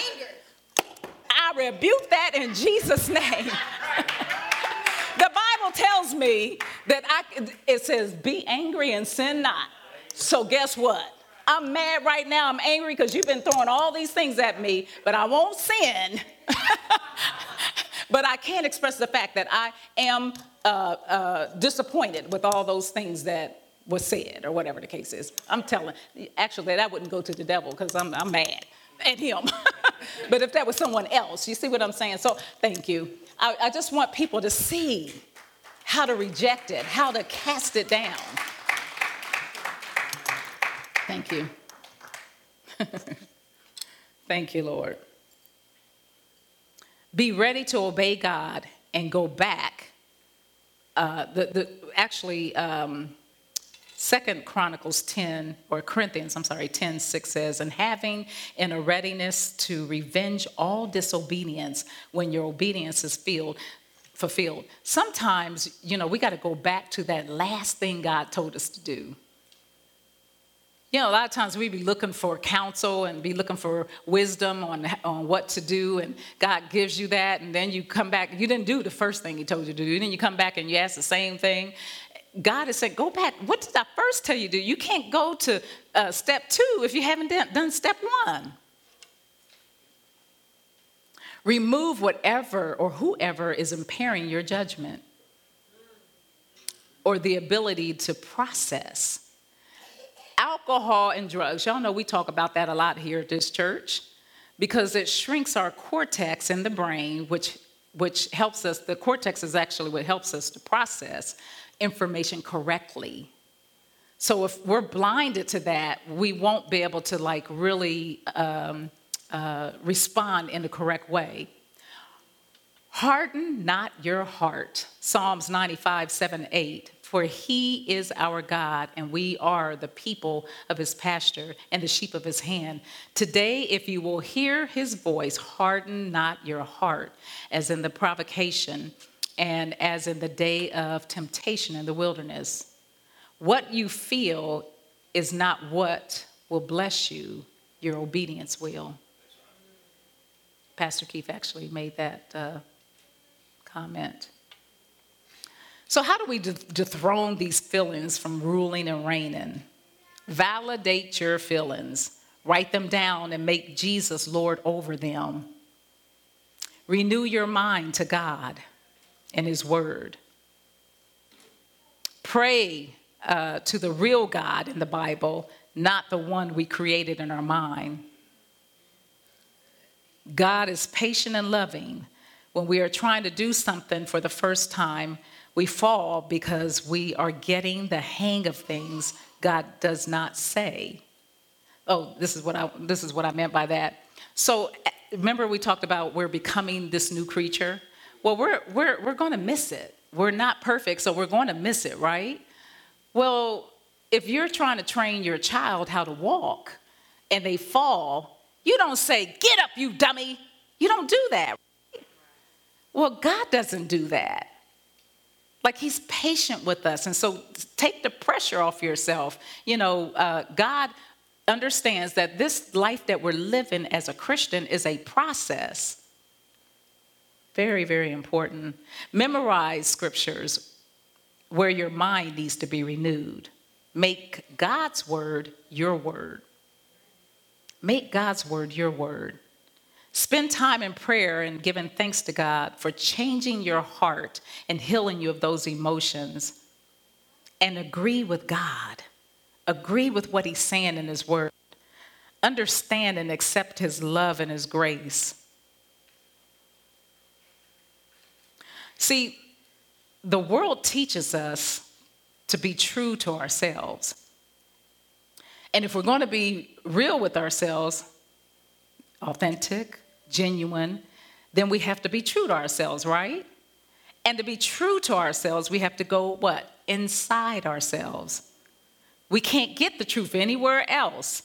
I rebuke that in Jesus' name. [laughs] the Bible tells me that I, it says, be angry and sin not. So guess what? I'm mad right now. I'm angry because you've been throwing all these things at me, but I won't sin. [laughs] but I can't express the fact that I am uh, uh, disappointed with all those things that was said or whatever the case is. I'm telling, actually, that wouldn't go to the devil because I'm, I'm mad at him. [laughs] but if that was someone else, you see what I'm saying? So thank you. I, I just want people to see how to reject it, how to cast it down. Thank you. [laughs] Thank you, Lord. Be ready to obey God and go back. Uh, the, the, actually, um, Second Chronicles 10, or Corinthians, I'm sorry, 10, 6 says, and having in a readiness to revenge all disobedience when your obedience is filled, fulfilled. Sometimes, you know, we got to go back to that last thing God told us to do. You know, a lot of times we be looking for counsel and be looking for wisdom on, on what to do, and God gives you that, and then you come back. You didn't do the first thing He told you to do, and then you come back and you ask the same thing. God has said, go back. What did I first tell you to do? You can't go to uh, step two if you haven't done, done step one. Remove whatever or whoever is impairing your judgment or the ability to process alcohol and drugs. Y'all know we talk about that a lot here at this church because it shrinks our cortex in the brain, which, which helps us, the cortex is actually what helps us to process information correctly. So if we're blinded to that, we won't be able to like really um, uh, respond in the correct way. Harden not your heart. Psalms 95, 7, 8 for he is our God, and we are the people of his pasture and the sheep of his hand. Today, if you will hear his voice, harden not your heart, as in the provocation and as in the day of temptation in the wilderness. What you feel is not what will bless you, your obedience will. Pastor Keith actually made that uh, comment. So, how do we dethrone these feelings from ruling and reigning? Validate your feelings, write them down, and make Jesus Lord over them. Renew your mind to God and His Word. Pray uh, to the real God in the Bible, not the one we created in our mind. God is patient and loving. When we are trying to do something for the first time, we fall because we are getting the hang of things God does not say. Oh, this is what I this is what I meant by that. So eh, remember we talked about we're becoming this new creature? Well, we're we're we're going to miss it. We're not perfect, so we're going to miss it, right? Well, if you're trying to train your child how to walk and they fall, you don't say, "Get up, you dummy." You don't do that. Well, God doesn't do that. Like he's patient with us. And so take the pressure off yourself. You know, uh, God understands that this life that we're living as a Christian is a process. Very, very important. Memorize scriptures where your mind needs to be renewed. Make God's word your word. Make God's word your word. Spend time in prayer and giving thanks to God for changing your heart and healing you of those emotions. And agree with God. Agree with what He's saying in His Word. Understand and accept His love and His grace. See, the world teaches us to be true to ourselves. And if we're going to be real with ourselves, authentic, genuine, then we have to be true to ourselves, right? And to be true to ourselves, we have to go what? Inside ourselves. We can't get the truth anywhere else,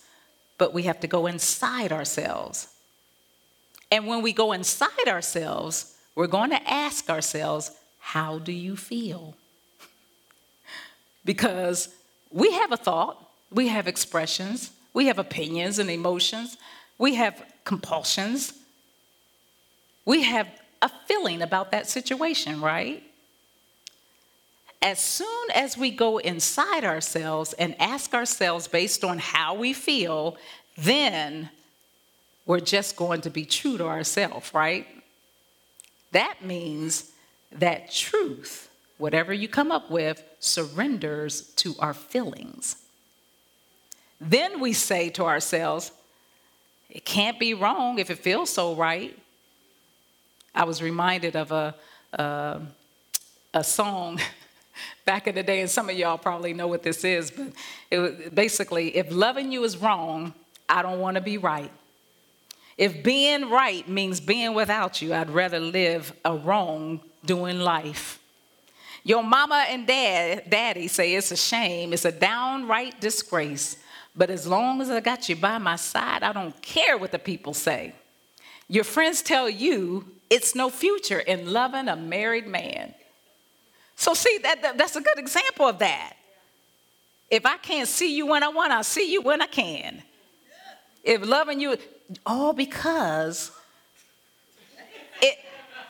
but we have to go inside ourselves. And when we go inside ourselves, we're going to ask ourselves, How do you feel? [laughs] because we have a thought, we have expressions, we have opinions and emotions, we have compulsions. We have a feeling about that situation, right? As soon as we go inside ourselves and ask ourselves based on how we feel, then we're just going to be true to ourselves, right? That means that truth, whatever you come up with, surrenders to our feelings. Then we say to ourselves, it can't be wrong if it feels so right. I was reminded of a, uh, a song [laughs] back in the day, and some of y'all probably know what this is, but it was basically if loving you is wrong, I don't want to be right. If being right means being without you, I'd rather live a wrong doing life. Your mama and dad, daddy say it's a shame, it's a downright disgrace. But as long as I got you by my side, I don't care what the people say. Your friends tell you it's no future in loving a married man. So, see, that, that, that's a good example of that. If I can't see you when I want, I'll see you when I can. If loving you, all because it,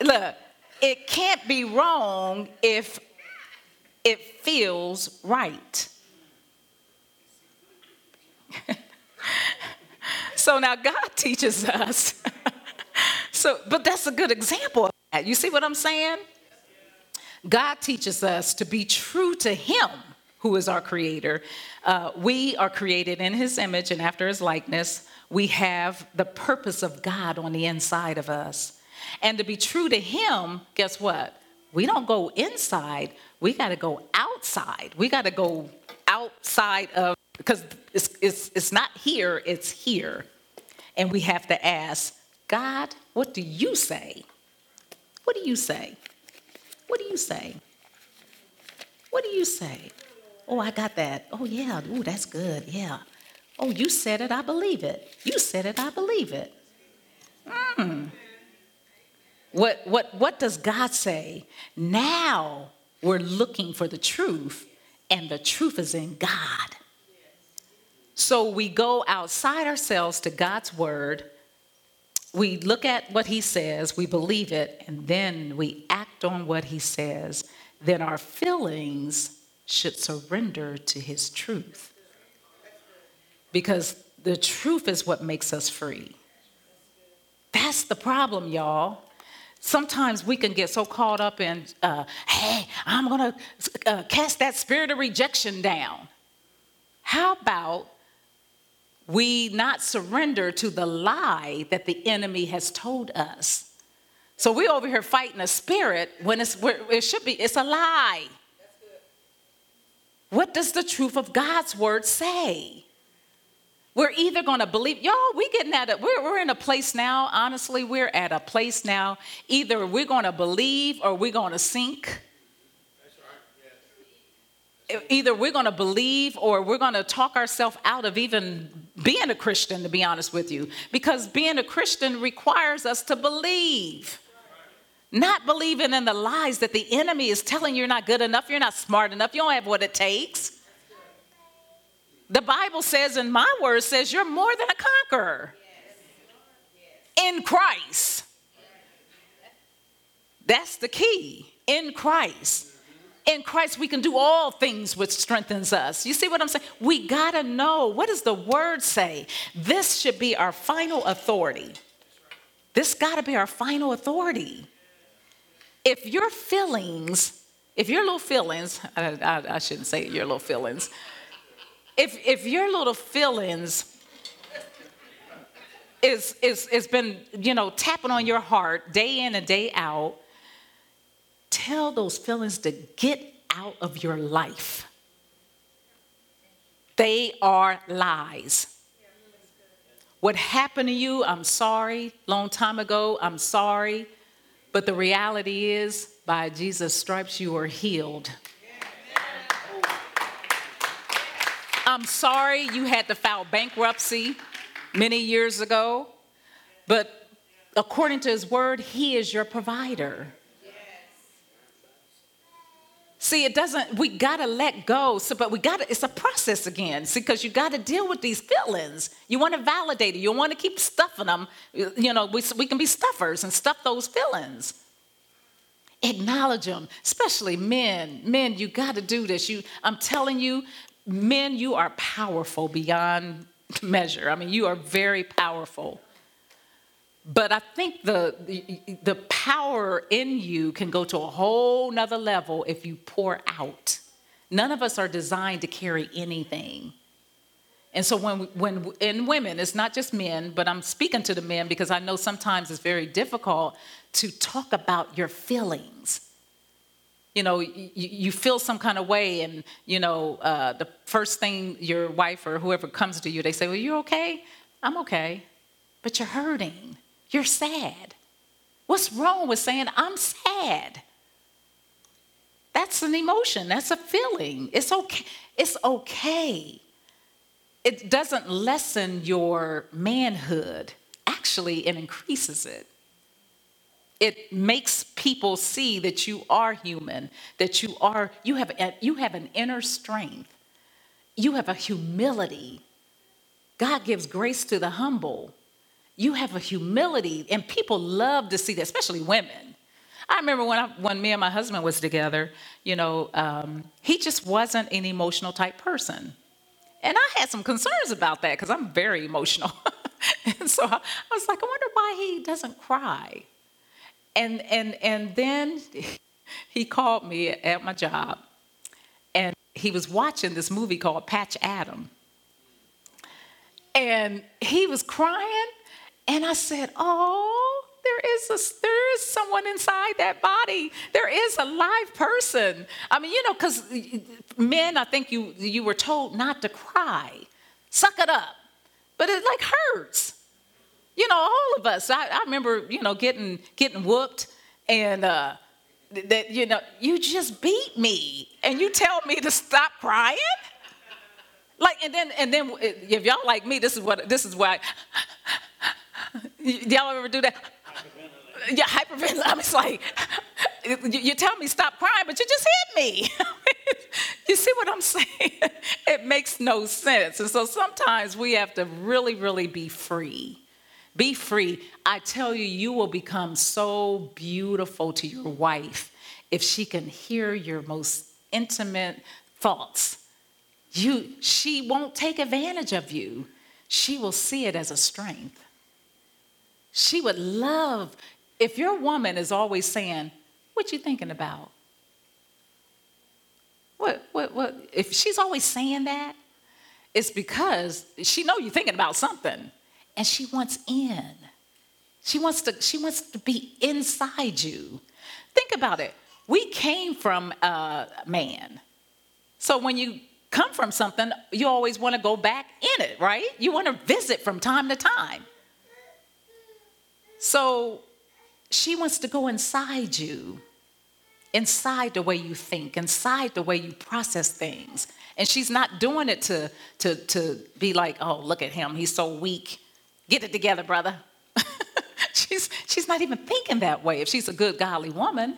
look, it can't be wrong if it feels right. [laughs] so now God [laughs] teaches us. So, but that's a good example of that. You see what I'm saying? God teaches us to be true to Him, who is our creator. Uh, we are created in His image and after His likeness. We have the purpose of God on the inside of us. And to be true to Him, guess what? We don't go inside, we got to go outside. We got to go outside of, because it's, it's, it's not here, it's here. And we have to ask, God, what do you say? What do you say? What do you say? What do you say? Oh, I got that. Oh, yeah. Oh, that's good. Yeah. Oh, you said it, I believe it. You said it, I believe it. Hmm. What, what, what does God say? Now we're looking for the truth, and the truth is in God. So we go outside ourselves to God's word. We look at what he says, we believe it, and then we act on what he says. Then our feelings should surrender to his truth. Because the truth is what makes us free. That's the problem, y'all. Sometimes we can get so caught up in, uh, hey, I'm going to uh, cast that spirit of rejection down. How about we not surrender to the lie that the enemy has told us? So we're over here fighting a spirit when it's, it should be, it's a lie. What does the truth of God's word say? We're either going to believe, y'all, we getting at it. We're, we're in a place now, honestly, we're at a place now. Either we're going to believe or we're going to sink. Either we're going to believe or we're going to talk ourselves out of even being a Christian, to be honest with you. Because being a Christian requires us to believe. Not believing in the lies that the enemy is telling you you're not good enough, you're not smart enough, you don't have what it takes. The Bible says, and my word says, you're more than a conqueror in Christ. That's the key in Christ. In Christ, we can do all things which strengthens us. You see what I'm saying? We gotta know what does the word say? This should be our final authority. This gotta be our final authority. If your feelings, if your little feelings, I, I, I shouldn't say your little feelings, if, if your little feelings is, is, is been, you know, tapping on your heart day in and day out, tell those feelings to get out of your life. They are lies. What happened to you, I'm sorry. Long time ago, I'm sorry. But the reality is, by Jesus' stripes, you are healed. I'm sorry you had to file bankruptcy many years ago, but according to his word, he is your provider. See, it doesn't, we gotta let go. So, but we gotta, it's a process again. See, because you gotta deal with these feelings. You wanna validate it. You wanna keep stuffing them. You know, we, we can be stuffers and stuff those feelings. Acknowledge them, especially men. Men, you gotta do this. You, I'm telling you, men, you are powerful beyond measure. I mean, you are very powerful. But I think the, the, the power in you can go to a whole nother level if you pour out. None of us are designed to carry anything. And so when when in women, it's not just men, but I'm speaking to the men because I know sometimes it's very difficult to talk about your feelings. You know, you, you feel some kind of way, and you know, uh, the first thing your wife or whoever comes to you, they say, "Well, you're okay?" I'm okay, but you're hurting. You're sad. What's wrong with saying, I'm sad? That's an emotion, that's a feeling. It's okay. It's okay. It doesn't lessen your manhood, actually, it increases it. It makes people see that you are human, that you are, you have, you have an inner strength, you have a humility. God gives grace to the humble you have a humility, and people love to see that, especially women. I remember when, I, when me and my husband was together, you know, um, he just wasn't an emotional type person. And I had some concerns about that because I'm very emotional. [laughs] and so I, I was like, I wonder why he doesn't cry. And, and, and then [laughs] he called me at my job, and he was watching this movie called Patch Adam. And he was crying, and I said, Oh, there is, a, there is someone inside that body. There is a live person. I mean, you know, because men, I think you, you were told not to cry, suck it up. But it like hurts. You know, all of us. I, I remember, you know, getting, getting whooped and, uh, that you know you just beat me and you tell me to stop crying like and then and then if y'all like me this is what this is why [laughs] Y'all ever do that? Yeah, hyperventilate. I'm just like, [laughs] you tell me stop crying, but you just hit me. [laughs] you see what I'm saying? It makes no sense. And so sometimes we have to really, really be free. Be free. I tell you, you will become so beautiful to your wife if she can hear your most intimate thoughts. You, she won't take advantage of you. She will see it as a strength. She would love if your woman is always saying, "What you thinking about?" What, what, what? If she's always saying that, it's because she know you're thinking about something, and she wants in. She wants to. She wants to be inside you. Think about it. We came from a man, so when you come from something, you always want to go back in it, right? You want to visit from time to time. So she wants to go inside you, inside the way you think, inside the way you process things. And she's not doing it to, to, to be like, oh, look at him, he's so weak. Get it together, brother. [laughs] she's, she's not even thinking that way. If she's a good, godly woman,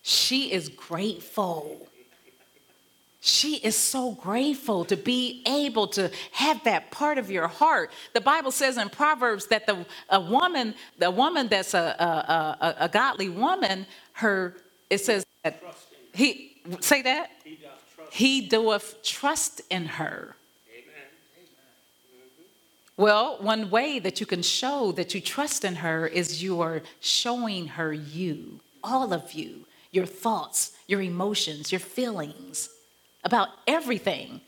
she is grateful she is so grateful to be able to have that part of your heart. The Bible says in Proverbs that the a woman, the woman that's a, a, a, a godly woman, her it says that he say that he, trust. he doeth trust in her. Amen. Mm-hmm. Well, one way that you can show that you trust in her is you are showing her you, all of you, your thoughts, your emotions, your feelings about everything.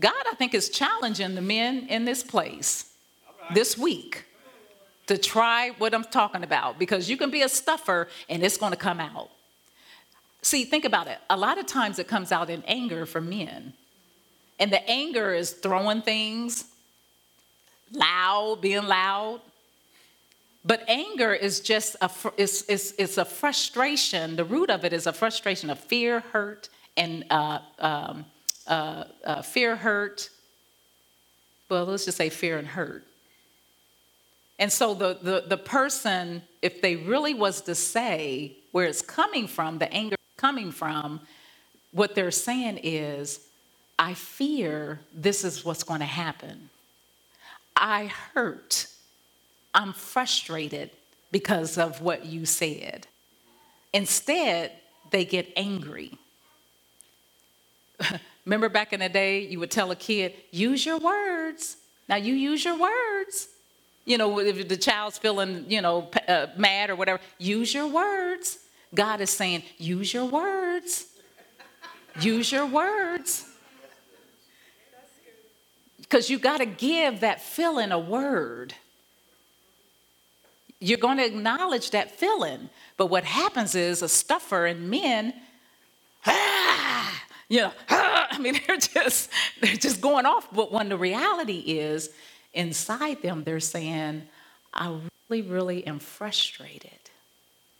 God, I think, is challenging the men in this place this week to try what I'm talking about because you can be a stuffer and it's going to come out. See, think about it. A lot of times it comes out in anger for men. And the anger is throwing things, loud, being loud. But anger is just a, it's, it's, it's a frustration. The root of it is a frustration of fear, hurt, and uh, um, uh, uh, fear, hurt. Well, let's just say fear and hurt. And so the, the, the person, if they really was to say where it's coming from, the anger coming from, what they're saying is, I fear this is what's going to happen. I hurt. I'm frustrated because of what you said. Instead, they get angry. [laughs] Remember back in the day, you would tell a kid, use your words. Now you use your words. You know, if the child's feeling, you know, uh, mad or whatever, use your words. God is saying, use your words. use your words. Because you got to give that feeling a word. You're going to acknowledge that feeling. But what happens is a stuffer and men, you know, [laughs] I mean, they're just, they're just going off. But when the reality is, inside them, they're saying, I really, really am frustrated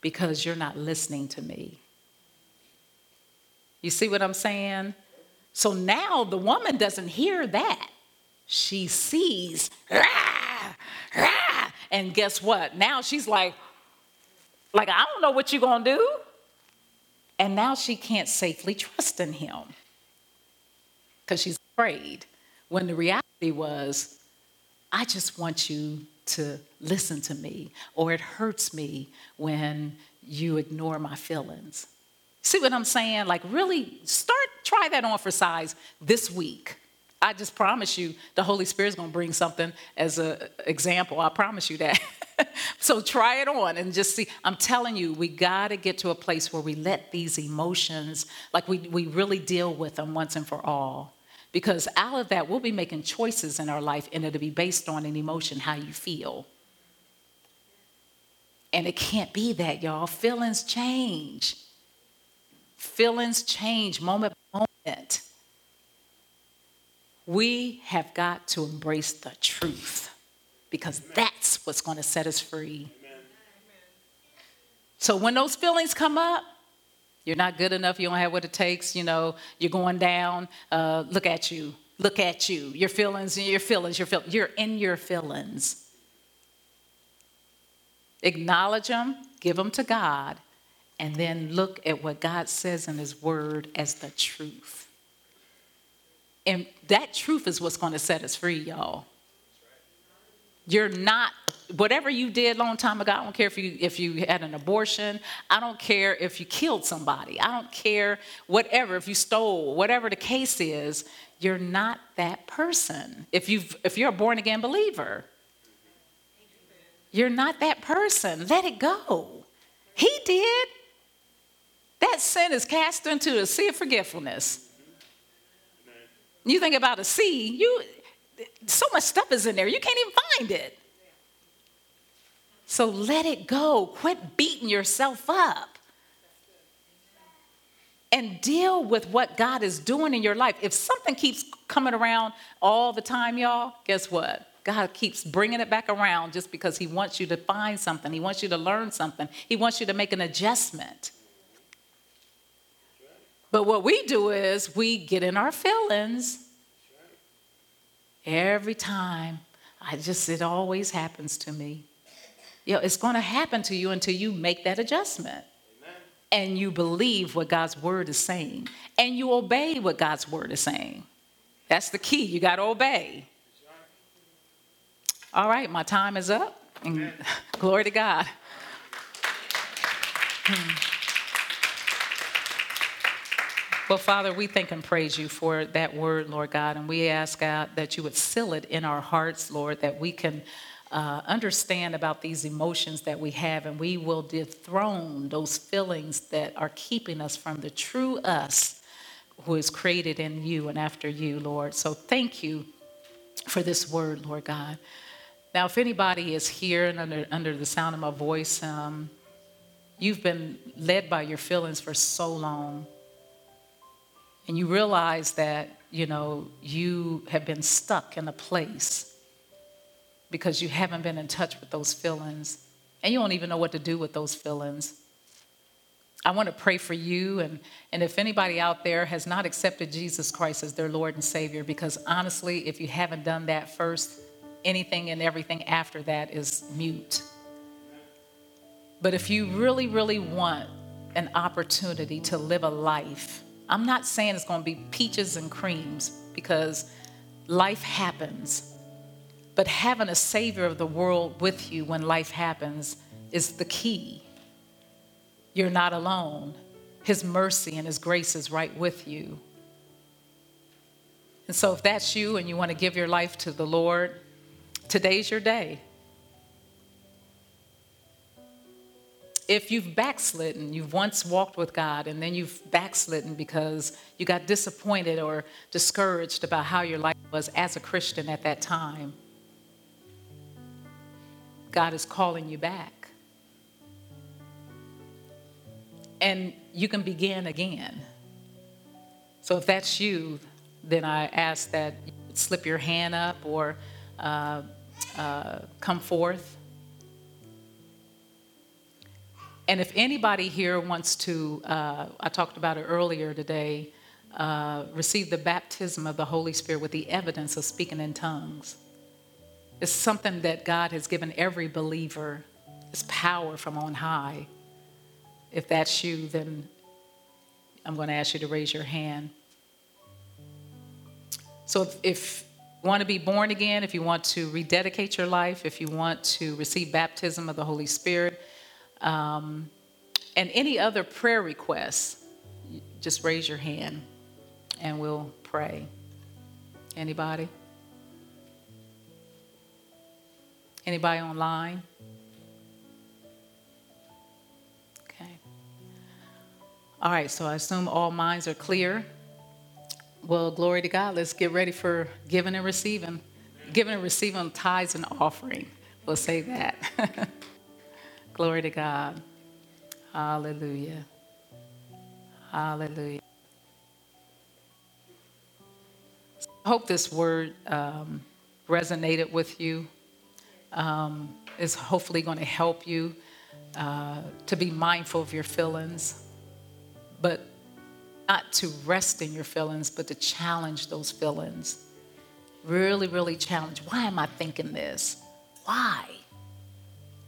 because you're not listening to me. You see what I'm saying? So now the woman doesn't hear that. She sees, rah, rah, and guess what? Now she's like, like, I don't know what you're gonna do. And now she can't safely trust in him because she's afraid. When the reality was, I just want you to listen to me, or it hurts me when you ignore my feelings. See what I'm saying? Like, really start, try that on for size this week. I just promise you, the Holy Spirit's gonna bring something as an example. I promise you that. [laughs] [laughs] so try it on and just see. I'm telling you, we gotta get to a place where we let these emotions, like we, we really deal with them once and for all. Because out of that, we'll be making choices in our life, and it'll be based on an emotion, how you feel. And it can't be that, y'all. Feelings change. Feelings change moment by moment. We have got to embrace the truth because that's what's going to set us free. So when those feelings come up, you're not good enough. You don't have what it takes. You know, you're going down. Uh, look at you. Look at you. Your feelings, and your feelings, your feelings. You're in your feelings. Acknowledge them, give them to God, and then look at what God says in His Word as the truth. And that truth is what's going to set us free, y'all. You're not whatever you did long time ago. I don't care if you if you had an abortion. I don't care if you killed somebody. I don't care whatever if you stole. Whatever the case is, you're not that person. If you if you're a born again believer, you're not that person. Let it go. He did. That sin is cast into a sea of forgetfulness. You think about a sea, you so much stuff is in there, you can't even find it. So let it go. Quit beating yourself up. And deal with what God is doing in your life. If something keeps coming around all the time, y'all, guess what? God keeps bringing it back around just because He wants you to find something. He wants you to learn something. He wants you to make an adjustment. But what we do is we get in our feelings Every time, I just, it always happens to me. You know, it's going to happen to you until you make that adjustment. Amen. And you believe what God's word is saying. And you obey what God's word is saying. That's the key. You got to obey. All right, my time is up. And [laughs] glory to God. [laughs] Well, Father, we thank and praise you for that word, Lord God, and we ask God that you would seal it in our hearts, Lord, that we can uh, understand about these emotions that we have, and we will dethrone those feelings that are keeping us from the true us who is created in you and after you, Lord. So thank you for this word, Lord God. Now, if anybody is here and under, under the sound of my voice, um, you've been led by your feelings for so long and you realize that, you know, you have been stuck in a place because you haven't been in touch with those feelings and you don't even know what to do with those feelings. I want to pray for you, and, and if anybody out there has not accepted Jesus Christ as their Lord and Savior, because honestly, if you haven't done that first, anything and everything after that is mute. But if you really, really want an opportunity to live a life. I'm not saying it's going to be peaches and creams because life happens. But having a Savior of the world with you when life happens is the key. You're not alone. His mercy and His grace is right with you. And so, if that's you and you want to give your life to the Lord, today's your day. If you've backslidden, you've once walked with God and then you've backslidden because you got disappointed or discouraged about how your life was as a Christian at that time, God is calling you back. And you can begin again. So if that's you, then I ask that you slip your hand up or uh, uh, come forth. And if anybody here wants to, uh, I talked about it earlier today, uh, receive the baptism of the Holy Spirit with the evidence of speaking in tongues. It's something that God has given every believer. It's power from on high. If that's you, then I'm going to ask you to raise your hand. So if, if you want to be born again, if you want to rededicate your life, if you want to receive baptism of the Holy Spirit, um, and any other prayer requests, just raise your hand and we'll pray. Anybody? Anybody online? Okay. All right, so I assume all minds are clear. Well, glory to God. Let's get ready for giving and receiving. Giving and receiving tithes and offering. We'll say that. [laughs] glory to God. Hallelujah. Hallelujah. I hope this word um, resonated with you um, is hopefully going to help you uh, to be mindful of your feelings, but not to rest in your feelings, but to challenge those feelings. Really, really challenge. Why am I thinking this? Why?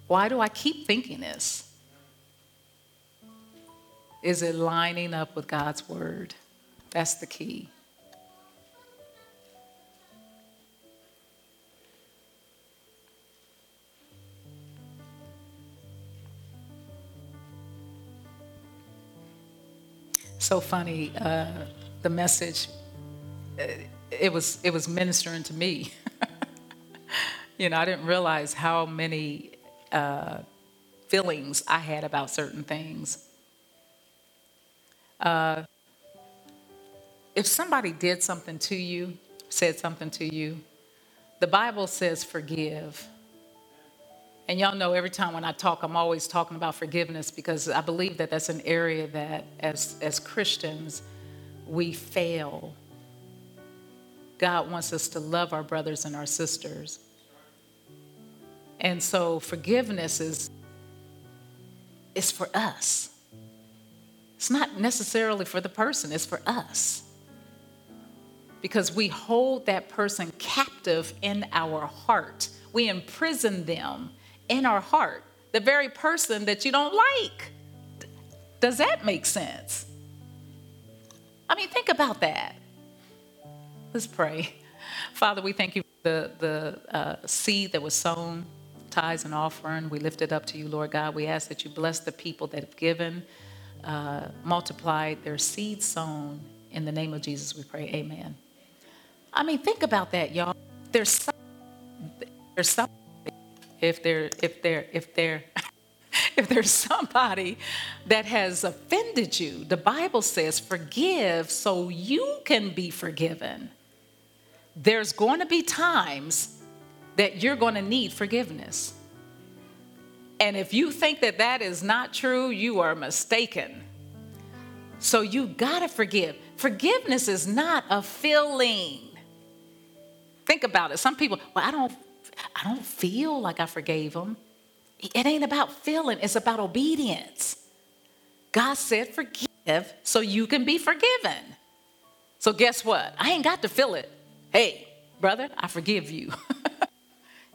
Why do I keep thinking this? Is it lining up with God's word? That's the key. so funny. Uh, the message, uh, it was it was ministering to me. [laughs] you know, I didn't realize how many uh, feelings I had about certain things. Uh, if somebody did something to you, said something to you, the Bible says forgive. And y'all know every time when I talk, I'm always talking about forgiveness because I believe that that's an area that as, as Christians, we fail. God wants us to love our brothers and our sisters. And so forgiveness is, is for us. It's not necessarily for the person, it's for us. Because we hold that person captive in our heart. We imprison them in our heart, the very person that you don't like. Does that make sense? I mean, think about that. Let's pray. Father, we thank you for the, the uh, seed that was sown, tithes and offering. We lift it up to you, Lord God. We ask that you bless the people that have given, uh, multiplied their seed sown. In the name of Jesus, we pray. Amen. I mean, think about that, y'all. There's some, there's some if there if there if there [laughs] if there's somebody that has offended you the bible says forgive so you can be forgiven there's going to be times that you're going to need forgiveness and if you think that that is not true you are mistaken so you got to forgive forgiveness is not a feeling think about it some people well i don't I don't feel like I forgave them. It ain't about feeling, it's about obedience. God said, forgive so you can be forgiven. So, guess what? I ain't got to feel it. Hey, brother, I forgive you. [laughs]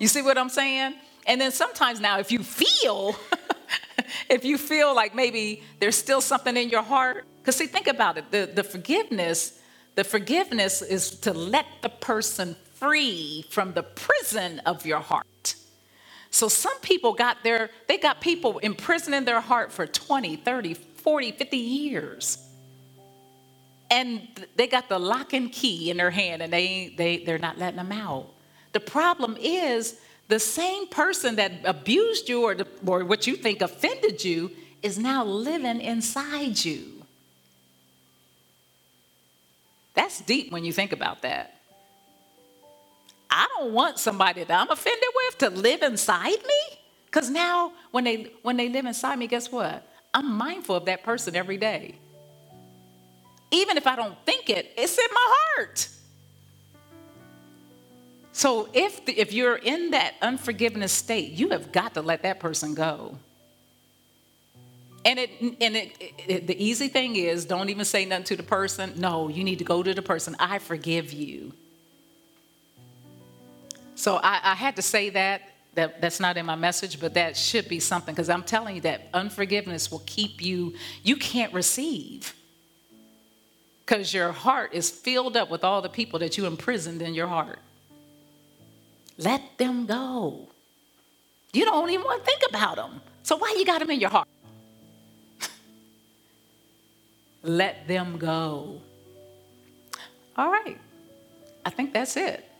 you see what I'm saying? And then sometimes now, if you feel [laughs] if you feel like maybe there's still something in your heart, because see, think about it. The, the forgiveness, the forgiveness is to let the person free from the prison of your heart. So some people got their, they got people imprisoned in their heart for 20, 30, 40, 50 years. And they got the lock and key in their hand and they, they, they're not letting them out. The problem is the same person that abused you or, the, or what you think offended you is now living inside you. That's deep when you think about that. I don't want somebody that I'm offended with to live inside me. Because now when they when they live inside me, guess what? I'm mindful of that person every day. Even if I don't think it, it's in my heart. So if, the, if you're in that unforgiveness state, you have got to let that person go. And it and it, it, the easy thing is don't even say nothing to the person. No, you need to go to the person. I forgive you. So I, I had to say that. That that's not in my message, but that should be something because I'm telling you that unforgiveness will keep you. You can't receive because your heart is filled up with all the people that you imprisoned in your heart. Let them go. You don't even want to think about them. So why you got them in your heart? [laughs] Let them go. All right. I think that's it.